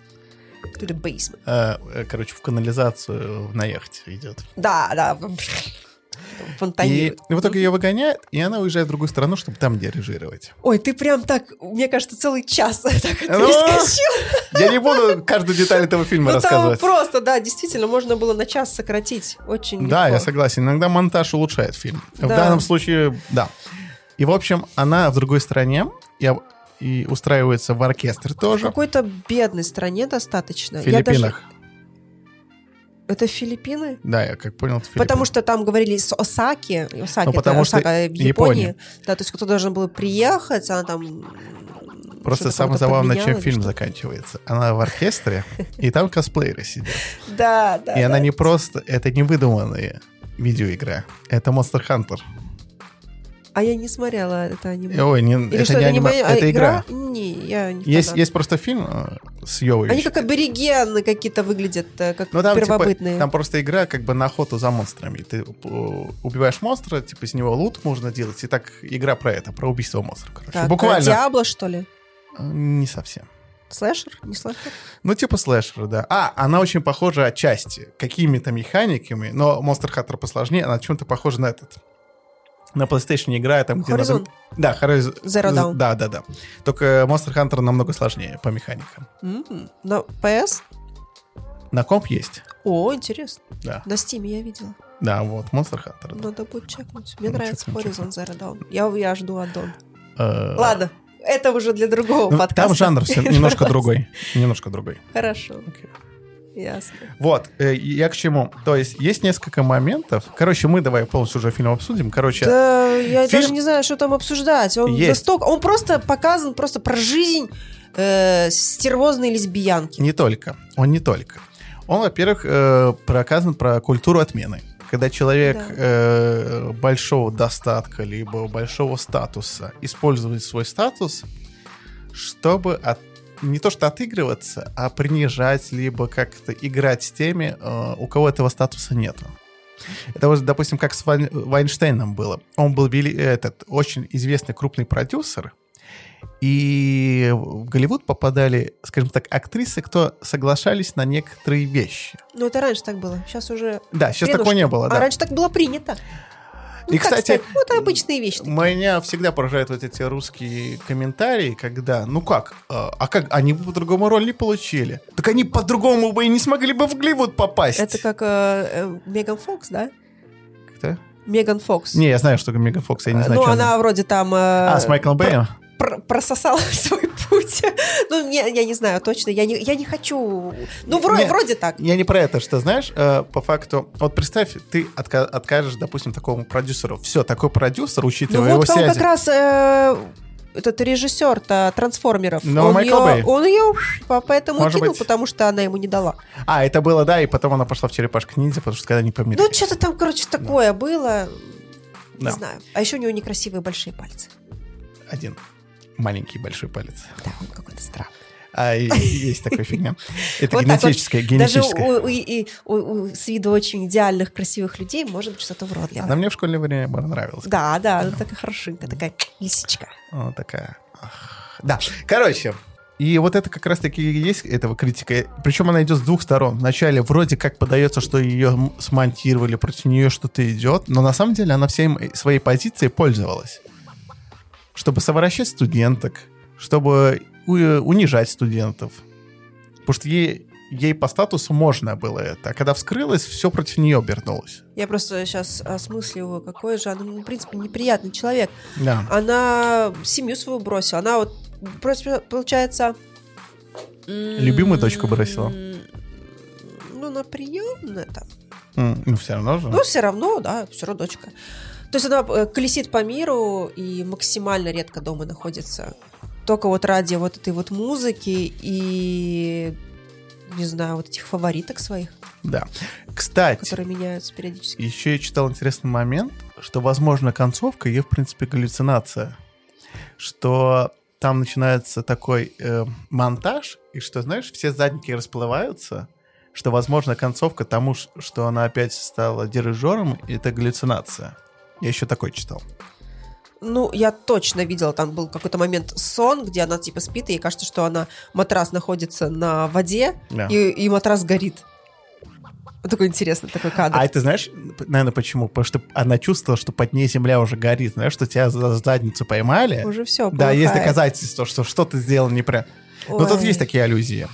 To the basement. э, э, короче, в канализацию на яхте идет. Да, да. И, Фонтанирует. и в итоге ее выгоняют, и она уезжает в другую страну, чтобы там дирижировать. Ой, ты прям так, мне кажется, целый час так Ну, перескочил. Я не буду каждую деталь этого фильма Ну, рассказывать. просто, да, действительно, можно было на час сократить. Очень Да, я согласен. Иногда монтаж улучшает фильм. В Да. данном случае, да. И, в общем, она в другой стране и, и устраивается в оркестр В тоже. какой-то бедной стране достаточно. В Я Филиппинах. Это Филиппины? Да, я как понял, это Потому Филиппины. что там говорили с Осаки. Осаки Ну, это потому что Осака в Японии. Япония. Да, то есть кто должен был приехать, она там... Просто самое забавное, чем фильм что? заканчивается. Она в оркестре, и там косплееры сидят. Да, да. И она не просто... Это не выдуманная видеоигра. Это Monster Hunter. А я не смотрела это аниме. Ой, не, Или это что, не аниме, аниме? А, это игра. Не, я не Есть, есть просто фильм э, с Йовой. Они как аборигены какие-то выглядят, э, как Ну, там, типа, первобытные. там просто игра как бы на охоту за монстрами. Ты э, убиваешь монстра, типа из него лут можно делать. И так игра про это, про убийство монстра, короче. Так, Буквально. а Диабло, что ли? Не совсем. Слэшер? Не слэшер? Ну, типа слэшер, да. А, она очень похожа отчасти. Какими-то механиками, но Monster Hunter посложнее, она чем-то похожа на этот. На PlayStation играет там, где Horizon? надо... Да, Horizon. Zero Dawn. Да, да, да. Только Monster Hunter намного сложнее по механикам. М, На PS? На комп есть. О, интересно. Да. На Steam я видела. Да, вот, Monster Hunter. да. Надо будет чекнуть. Мне Ну, нравится чекнем, Horizon Zero Dawn. Я, я жду аддон. Э, Ладно, это уже для другого ну, подкаста. Там жанр все немножко другой. Немножко другой. Хорошо, Окей. Ясно. Вот, э, я к чему? То есть есть несколько моментов. Короче, мы давай полностью уже фильм обсудим. Короче, Да, я фильм- даже не знаю, что там обсуждать. Он Есть. настолько... Он просто показан просто про жизнь э, стервозной лесбиянки. не только. Он не только. Он, во-первых, э, проказан про культуру отмены. Когда человек Да. э, большого достатка либо большого статуса использует свой статус, чтобы от- не то что отыгрываться, а принижать, либо как-то играть с теми, э, у кого этого статуса нет. Это вот, допустим, как с Вайн- Вайнштейном было. Он был этот очень известный крупный продюсер, и в Голливуд попадали, скажем так, актрисы, кто соглашались на некоторые вещи. Ну, это раньше так было. Сейчас уже... Да, сейчас хренушки. такого не было, А да. раньше так было принято. Ну, И, кстати, сказать, ну, это обычные вещи. такие. Меня всегда поражают вот эти русские комментарии, когда, ну как, а а как, они бы по-другому роль не получили. Так они по-другому бы и не смогли бы в Голливуд попасть. Это как э, э, Меган Фокс, да? Кто? Меган Фокс. Не, я знаю, что Меган Фокс, я не знаю, ну, что она вроде там... э, А, с Майклом Бэем? Пр- прососала свой путь. ну, не, я не знаю точно, я не, я не хочу... Ну, вроде, Не. вроде так. Я не про это, что знаешь, э, по факту, вот представь, ты отка- откажешь, допустим, такому продюсеру. Все, такой продюсер, Ну, учитывая вот его связи. как раз... э, этот режиссер-то трансформеров. Ну, он, Майкл ее, Бэй. он ее поэтому Может кинул, быть. потому что она ему не дала. А, это было, да, и потом она пошла в черепашка ниндзя, потому что когда они помирились. Ну, что-то там, короче, такое было. Не Да. знаю. А еще у него некрасивые большие пальцы. Один. Маленький большой палец. Да, он какой-то странный. А есть такая фигня. Это Вот так вот. генетическая, Даже генетическая. у, у- и- у- у- с виду очень идеальных, красивых людей может быть что-то уродливое. Она мне в школьное время нравилась. Да, да, она такая хорошенькая, такая лисичка. Вот такая. Да, короче. И вот это как раз-таки и есть этого критика. Причем она идет с двух сторон. Вначале вроде как подается, что ее смонтировали, против нее что-то идет, но на самом деле она всей своей позицией пользовалась. Чтобы совращать студенток, чтобы унижать студентов. Потому что ей, ей по статусу можно было это. А когда вскрылось, все против нее обернулось. Я просто сейчас осмысливаю, какой же она, ну, в принципе, неприятный человек. Да. Она семью свою бросила. Она вот, просто, получается... Любимую дочку бросила? Ну, на приемное там. Ну, все равно же. Ну, все равно, да, все равно дочка. То есть она э, колесит по миру и максимально редко дома находится. Только вот ради вот этой вот музыки и, не знаю, вот этих фавориток своих, Да. Кстати, которые меняются периодически. Еще я читал интересный момент, что, возможно, концовка ее, в принципе, галлюцинация. Что там начинается такой э, монтаж, и что, знаешь, все задники расплываются, что, возможно, концовка тому, что она опять стала дирижером, это галлюцинация. Я еще такой читал. Ну, я точно видела, там был какой-то момент сон, где она типа спит, и ей кажется, что она, матрас находится на воде, Да. и, и матрас горит. Вот такой интересный такой кадр. А это знаешь, наверное, почему? Потому что она чувствовала, что под ней земля уже горит. Знаешь, что тебя за задницу поймали. Уже все. Да, есть доказательства, что что-то сделал неправильно. Но Ну, тут есть такие аллюзии.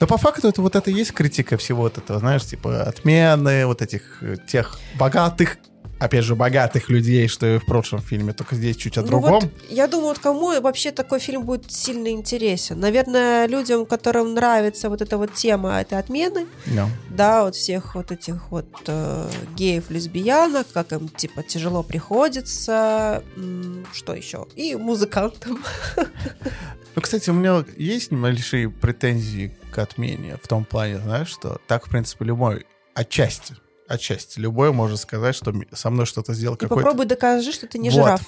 Но по факту это вот это и есть критика всего вот этого, знаешь, типа отмены вот этих э, тех богатых, опять же, богатых людей, что и в прошлом фильме, только здесь чуть о Ну другом. вот, я думаю, вот кому вообще такой фильм будет сильно интересен? Наверное, людям, которым нравится вот эта вот тема этой отмены, Да. да, вот всех вот этих вот э, геев, лесбиянок, как им типа тяжело приходится, м, что еще? И музыкантам. Ну, кстати, у меня есть небольшие претензии к отмене в том плане, знаешь, что так, в принципе, любой отчасти, отчасти, любой может сказать, что со мной что-то сделал И какой-то попробуй докажи, что ты не Вот. жираф.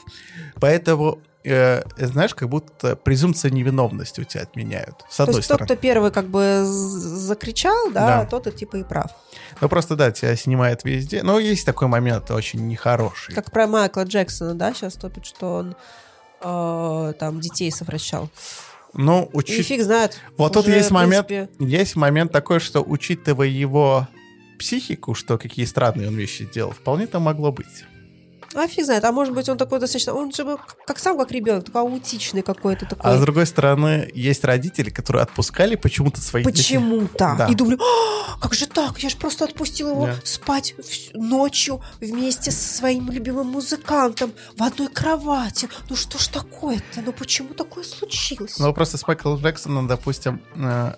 Поэтому, э, знаешь, как будто презумпция невиновности у тебя отменяют. С То одной есть тот, стороны. кто первый как бы закричал, да, Да. тот и типа и прав. Ну, просто, да, тебя снимает везде. Но есть такой момент очень нехороший. Как про Майкла Джексона, да, сейчас топит, что он э, там детей совращал. Ну, И учи- фиг знает. Вот тут есть в момент, принципе, есть момент такой, что учитывая его психику, что какие странные он вещи делал, вполне это могло быть. А фиг знает, а может быть он такой достаточно, он же как сам как ребенок, такой аутичный какой-то такой. А с другой стороны, есть родители, которые отпускали почему-то своих. Почему-то. Да. И думали, «А, как же так? Я же просто отпустил его Да. спать вс- ночью вместе со своим любимым музыкантом в одной кровати. Ну что ж такое-то? Ну почему такое случилось? Но просто с Майклом Джексоном, допустим, э,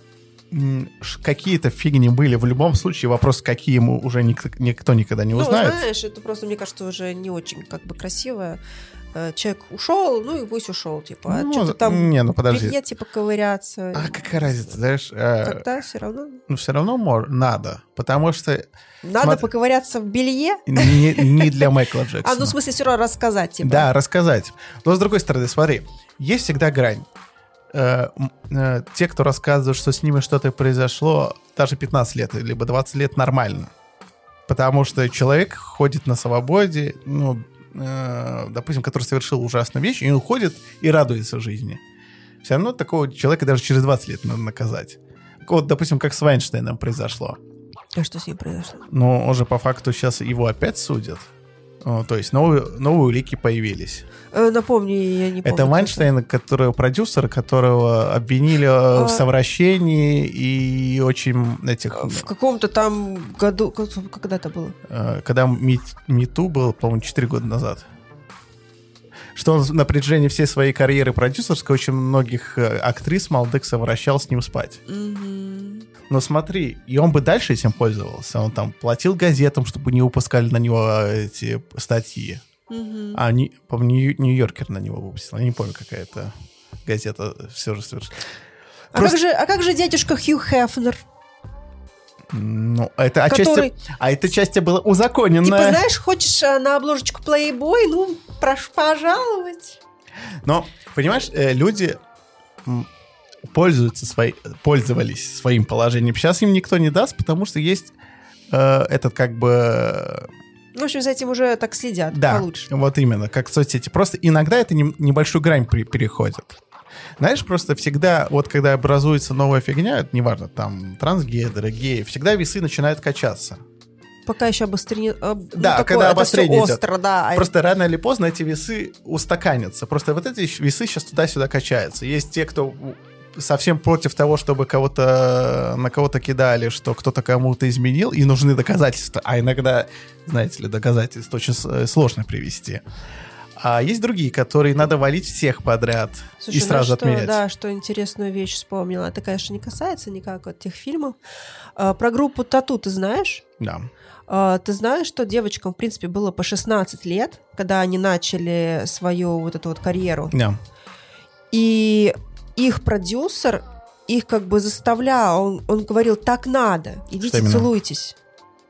какие-то фигни были. В любом случае, вопрос, какие ему уже ник- никто никогда не ну, узнает. знаешь, это просто, мне кажется, уже не очень как бы красиво. Э, Человек ушел, ну и пусть ушел, типа. а Ну, что-то там не, ну подожди. белье, типа, ковыряться. А какая разница, знаешь? э, Тогда все равно. ну, все равно мор- надо, потому что Надо смотри. поковыряться в белье? не, не для Майкла Джексона. А, ну, в смысле, все равно рассказать, типа. Да, рассказать. Но с другой стороны, смотри, есть всегда грань. Э, э, те, кто рассказывают, что с ними что-то произошло, даже 15 лет, либо 20 лет нормально. Потому что человек ходит на свободе, ну, э, допустим, который совершил ужасную вещь, и он ходит и радуется жизни. Все равно такого человека даже через 20 лет надо наказать. Вот, допустим, как с Вайнштейном произошло. А что с ним произошло? Но он же по факту сейчас его опять судят. О, то есть новые, новые улики появились. Э, напомни, я не помню. Это Вайнштейн, который продюсер, которого обвинили э, А. в совращении и очень этих... В каком-то там году, когда это было? э, Когда Ми- МИТУ был, по-моему, 4 года назад. Что он на протяжении всей своей карьеры продюсерской очень многих э, актрис молодых совращал с ним спать. Мгм. Но смотри, и он бы дальше этим пользовался. Он там платил газетам, чтобы не выпускали на него э, эти статьи. Мгм. А, не, по-моему, Нью- Нью-Йоркер на него выпустил. Я не помню, какая это газета все же совершила. А, Просто- как же, а как же дядюшка Хью Хефнер? Ну, это Который- отчасти... А это части было узаконенное. Типа, знаешь, хочешь а, на обложечку Playboy? Ну, прошу пожаловать. Но, понимаешь, э, люди пользуются свои, пользовались своим положением. Сейчас им никто не даст, потому что есть э, этот как бы... Ну, в общем, за этим уже так следят Да, получше. вот именно, как соцсети. Просто иногда это не- небольшую грань при- переходит. Знаешь, просто всегда, вот когда образуется новая фигня, это неважно, там, трансгендеры, геи, всегда весы начинают качаться. Пока еще обострение... об- ну, Да, такое, когда обострение идет. остро, да. а Просто рано или поздно эти весы устаканятся. Просто вот эти весы сейчас туда-сюда качаются. Есть те, кто совсем против того, чтобы кого-то на кого-то кидали, что кто-то кому-то изменил, и нужны доказательства. А иногда, знаете ли, доказательства очень э, сложно привести. А есть другие, которые надо валить всех подряд Слушай, и сразу ну что, отменять. Да, что интересную вещь вспомнила. Это, конечно, не касается никак от тех фильмов. А, про группу Тату ты знаешь? Да. А, Ты знаешь, что девочкам, в принципе, было по 16 лет, когда они начали свою вот эту вот карьеру. Да. И их продюсер их как бы заставлял, он, он говорил, так надо, идите целуйтесь.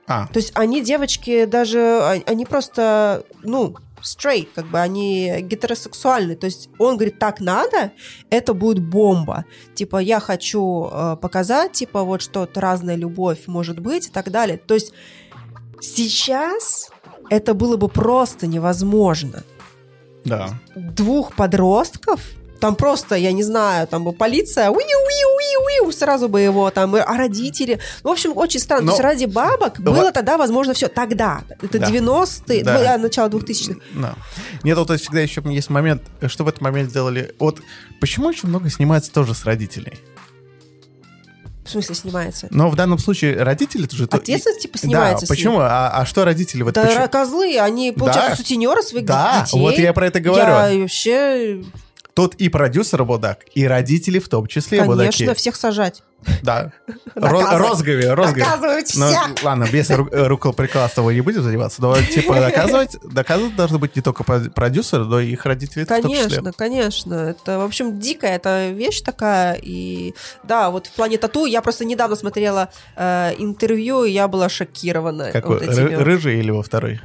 А, То есть они, девочки, даже, а- они просто, ну, straight, как бы они гетеросексуальны. То есть он говорит, так надо, это будет бомба. Типа, я хочу э, показать, типа, вот что-то разная любовь может быть и так далее. То есть сейчас это было бы просто невозможно. да. Двух подростков, там просто, я не знаю, там бы полиция, уи уи уи уи сразу бы его там, а родители. Ну, в общем, очень странно. Но- То есть ради бабок Во- было тогда, возможно, все. Тогда. Это Да. 90-е, Да. а, начало 2000-х. Да. Нет, вот всегда еще есть момент, что в этот момент сделали. Вот почему очень много снимается тоже с родителей? В смысле снимается? Но в данном случае родители тоже... то- Ответственность, типа, снимается Да, почему? А, а что родители? Вот Да, почему? козлы, они, получается, Да. сутенеры своих Да, детей. вот я про это говорю. Я вообще, Тут и продюсер мудак, и родители в том числе конечно, мудаки. всех сажать. Да. Розгови, розгови. Наказывать Ну, всех. ладно, без ру- э, рукоприкладства не будем заниматься, но типа доказывать, доказывать должны быть не только про- продюсеры, но и их родители в том числе. Конечно, конечно. Это, в общем, дикая эта вещь такая. И да, вот в плане тату я просто недавно смотрела э, интервью, и я была шокирована. Какой? вот этими. Рыжий или во второй?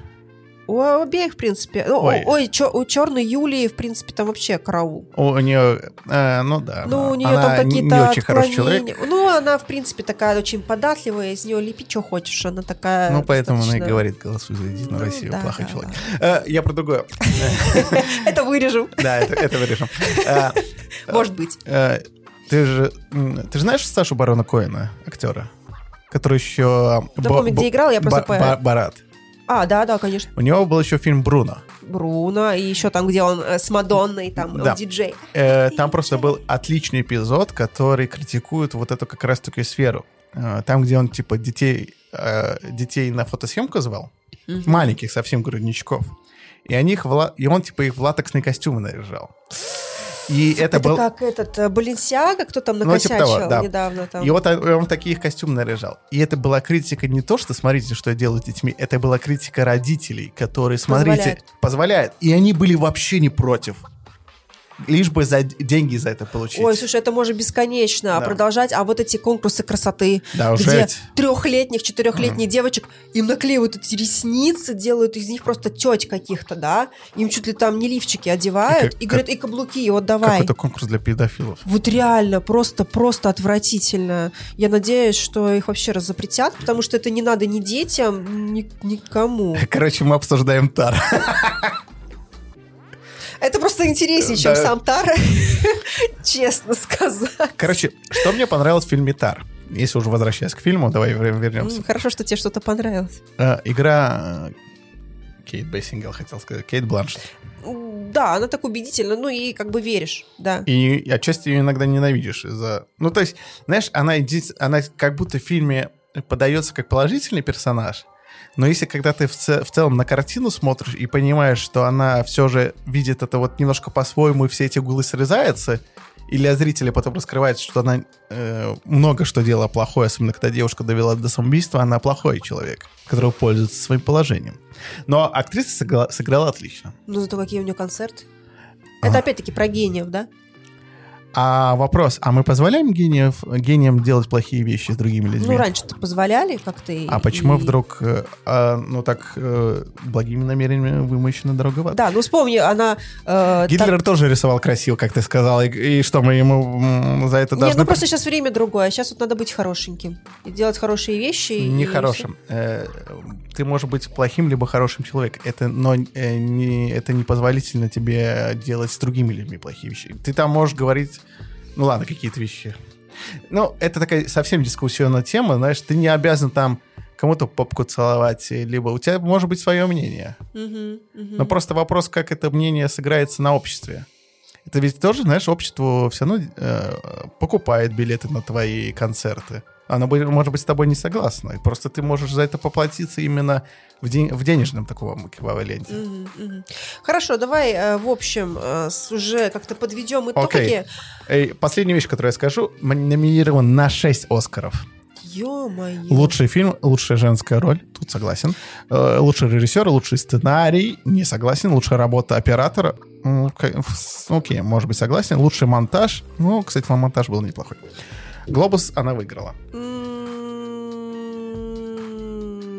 У обеих, в принципе. Ну, Ой. Ой, чё- у черной Юлии, в принципе, там вообще караул. У нее, э, ну да. Ну, у нее там какие-то не очень хороший человек. Ну, она, в принципе, такая очень податливая, из нее лепи, что хочешь. Она такая Ну, поэтому она и достаточно- говорит, голосуй за Единую Ну, Россию, да, плохой да, человек. Э, Я про другое. Это вырежем, Да, это вырежем. Э, может быть. э, Ты же ты же знаешь Сашу Барона Коэна, актера? Который еще... Да помню, где играл, я просто Барат. А, да, да, конечно. У него был еще фильм «Бруно». Бруно, и еще там, где он э, с Мадонной, там, Да. диджей. Э, Там просто был отличный эпизод, который критикует вот эту как раз-таки сферу. Э, Там, где он, типа, детей, э, детей на фотосъемку звал, Мгм. маленьких совсем грудничков, и, они их в ла- и он, типа, их в латексные костюмы наряжал. И это, Это был... как этот э, Баленсиага, кто там Ну, типа накосячил того, да. недавно там. И вот он он такие костюмы наряжал. И это была критика не то, что смотрите, что я делаю с детьми, это была критика родителей, которые, смотрите, Позволяют. позволяют. И они были вообще не против. Лишь бы за деньги за это получить. Ой, слушай, это можно бесконечно Да. продолжать. А вот эти конкурсы красоты, Да, уже где эти. трехлетних, четырехлетних девочек, им наклеивают эти ресницы, делают из них просто теть каких-то, да? Им чуть ли там не лифчики одевают И и, как- говорят, и каблуки, и вот давай. Какой-то конкурс для педофилов. Вот реально, просто, просто отвратительно. Я надеюсь, что их вообще разопретят, потому что это не надо ни детям, ни, никому. Короче, мы обсуждаем Тар. Это просто интереснее, чем Да. сам Тара, честно сказать. Короче, что мне понравилось в фильме Тар? Если уже возвращаясь к фильму, давай вер- вернемся. Хорошо, что тебе что-то понравилось. Э, игра э, Кейт Бессингел, хотел сказать, Кейт Бланшет. Да, она так убедительна, ну и как бы веришь, да. И отчасти ее иногда ненавидишь из-за... Ну, то есть, знаешь, она, она как будто в фильме подается как положительный персонаж, но если когда ты в, ц- в целом на картину смотришь и понимаешь, что она все же видит это вот немножко по-своему, и все эти углы срезаются, и для зрителя потом раскрывается, что она э, много что делала плохое, особенно когда девушка довела до самоубийства, она плохой человек, который пользуется своим положением. Но актриса сыграла, сыграла отлично. Ну зато какие у нее концерты. Это опять-таки про гениев, да? А вопрос, а мы позволяем гениев, гениям делать плохие вещи с другими людьми? Ну, раньше-то позволяли как-то. и- А почему и- вдруг, э, а, ну так, э, благими намерениями вымощена дорога в ад? Да, ну вспомни, она... э, Гитлер тоже рисовал красиво, как ты сказал, и, и что мы ему за это должны... Нет, ну просто сейчас время другое. Сейчас вот надо быть хорошеньким. И делать хорошие вещи. и Нехорошим. Э, ты можешь быть плохим либо хорошим человеком. Это, но э, не, это не позволительно тебе делать с другими людьми плохие вещи. Ты там можешь говорить, ну ладно, какие-то вещи. Ну, это такая совсем дискуссионная тема, знаешь, ты не обязан там кому-то попку целовать, э, либо у тебя может быть свое мнение. Мгм, мгм. Но просто вопрос, как это мнение сыграется на обществе. Это ведь тоже, знаешь, общество все равно э, покупает билеты на твои концерты. Бы- может быть с тобой не согласно. И просто ты можешь за это поплатиться именно в, ден- в денежном таком эквиваленте. Мгм, мгм. Хорошо, давай, э, в общем, э, уже как-то подведем итоги. Окей. Эй, последняя вещь, которую я скажу, номинирован на 6 Оскаров. Ё-моё. Лучший фильм, лучшая женская роль, тут согласен. Э, Лучший режиссер, лучший сценарий, не согласен. Лучшая работа оператора, окей, может быть, согласен. Лучший монтаж, ну, кстати, монтаж был неплохой. Глобус она выиграла.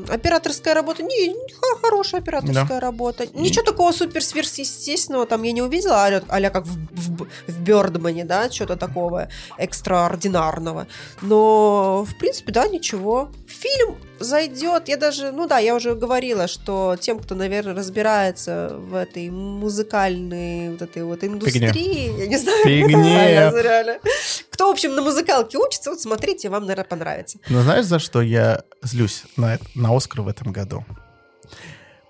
Операторская работа. Не, хорошая операторская работа. Ничего такого супер сверхъестественного там я не увидела, а а как в, в, в Бёрдмане, да, что-то такого экстраординарного. Но, в принципе, да, ничего. Фильм зайдет. Я даже, ну да, я уже говорила, что тем, кто, наверное, разбирается в этой музыкальной вот этой вот индустрии, я не знаю, правильно, реально. Кто, в общем, на музыкалке учится, вот смотрите, вам, наверное, понравится. Но знаешь, за что я злюсь на, на Оскар в этом году?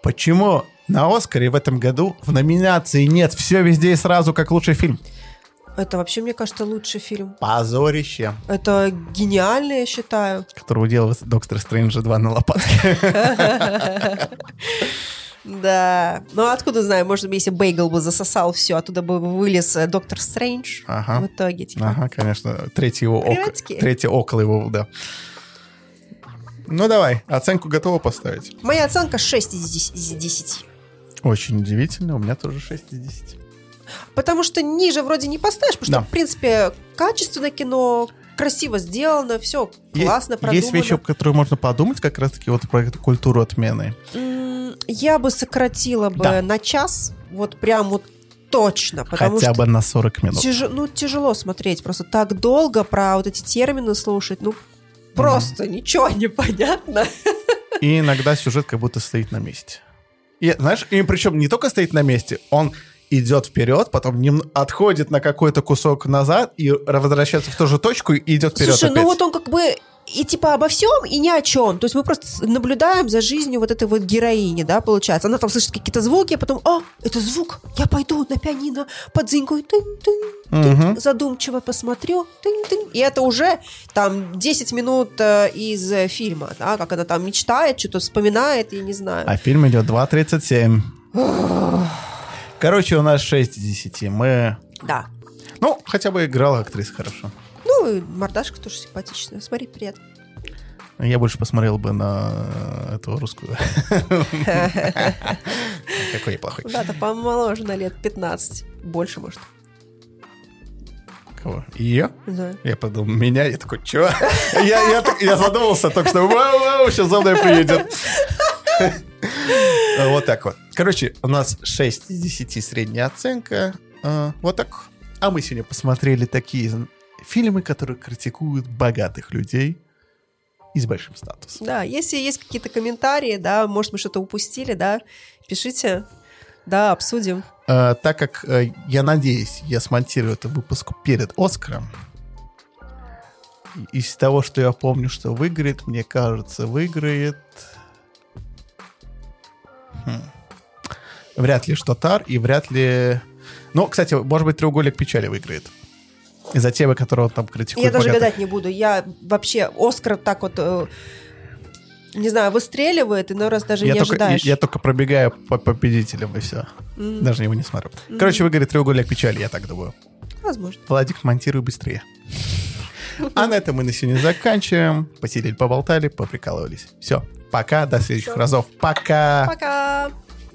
Почему на Оскаре в этом году в номинации нет все везде и сразу как лучший фильм? Это вообще, мне кажется, лучший фильм. Позорище, Это гениально, я считаю. которого делал Доктор Стрэнджа 2 на лопатке. Да. Ну, откуда знаю, может быть, если Бейгл бы засосал все, оттуда бы вылез э, Доктор Стрэндж Ага. в итоге. Типа. Ага, конечно. Третий его Приветики. третий около его, да. Ну давай, оценку готова поставить. Моя оценка 6 из 10 из 10. Очень удивительно, у меня тоже 6 из 10. Потому что ниже вроде не поставишь, потому Да. что, в принципе, качественное кино, красиво сделано, все классно Есть, продумано. есть вещи, об которых можно подумать, как раз-таки вот про эту культуру отмены. Я бы сократила бы Да. на час, вот прям вот точно, потому Хотя что бы на 40 минут. Тяж- ну, тяжело смотреть, просто так долго про вот эти термины слушать, ну, просто ничего не понятно. И иногда сюжет как будто стоит на месте. И знаешь, и причем не только стоит на месте, он идет вперед, потом нем- отходит на какой-то кусок назад и возвращается в ту же точку и идет вперед Слушай, опять. ну вот он как бы и типа обо всем, и ни о чем. То есть мы просто наблюдаем за жизнью вот этой вот героини, да, получается. Она там слышит какие-то звуки, а потом, а, это звук, я пойду на пианино тынь, Мгм. задумчиво посмотрю, тынь-тынь. И это уже там 10 минут э, из э, фильма, да, как она там мечтает, что-то вспоминает, я не знаю. А фильм идет 2.37. Короче, у нас 6 из 10. Мы... Да. Ну, хотя бы играла актриса хорошо. Ну, и мордашка тоже симпатичная. Смотри, приятно. Я больше посмотрел бы на эту русскую. Какой я плохой. Да-то помоложе на лет 15. Больше, может. Кого? Ее? Да. Я подумал, меня? Я такой, чё? Я, я, я задумался только что, вау-вау, сейчас за мной приедет. Вот так вот. Короче, у нас 6 из 10 средняя оценка. А, Вот так. А мы сегодня посмотрели такие фильмы, которые критикуют богатых людей и с большим статусом. Да, если есть какие-то комментарии, да, может, мы что-то упустили, да, пишите, да, обсудим. А, Так как, э, я надеюсь, я смонтирую этот выпуск перед Оскаром, из того, что я помню, что выиграет, мне кажется, выиграет... Вряд ли Штотар и вряд ли... Ну, кстати, может быть, треугольник печали выиграет. Из-за темы, которую он там критикует. Я даже богатых. гадать не буду. Я вообще Оскар так вот, э, не знаю, выстреливает, и иной раз даже я не только, ожидаешь. я, я только пробегаю по победителям, и все. М, Даже его не смотрю. Короче, выиграет треугольник печали, я так думаю. Возможно. Владик, монтируй быстрее. А на этом мы на сегодня заканчиваем. Посидели, поболтали, поприкалывались. Все. Пока, до следующих Всё. разов. Пока. Пока!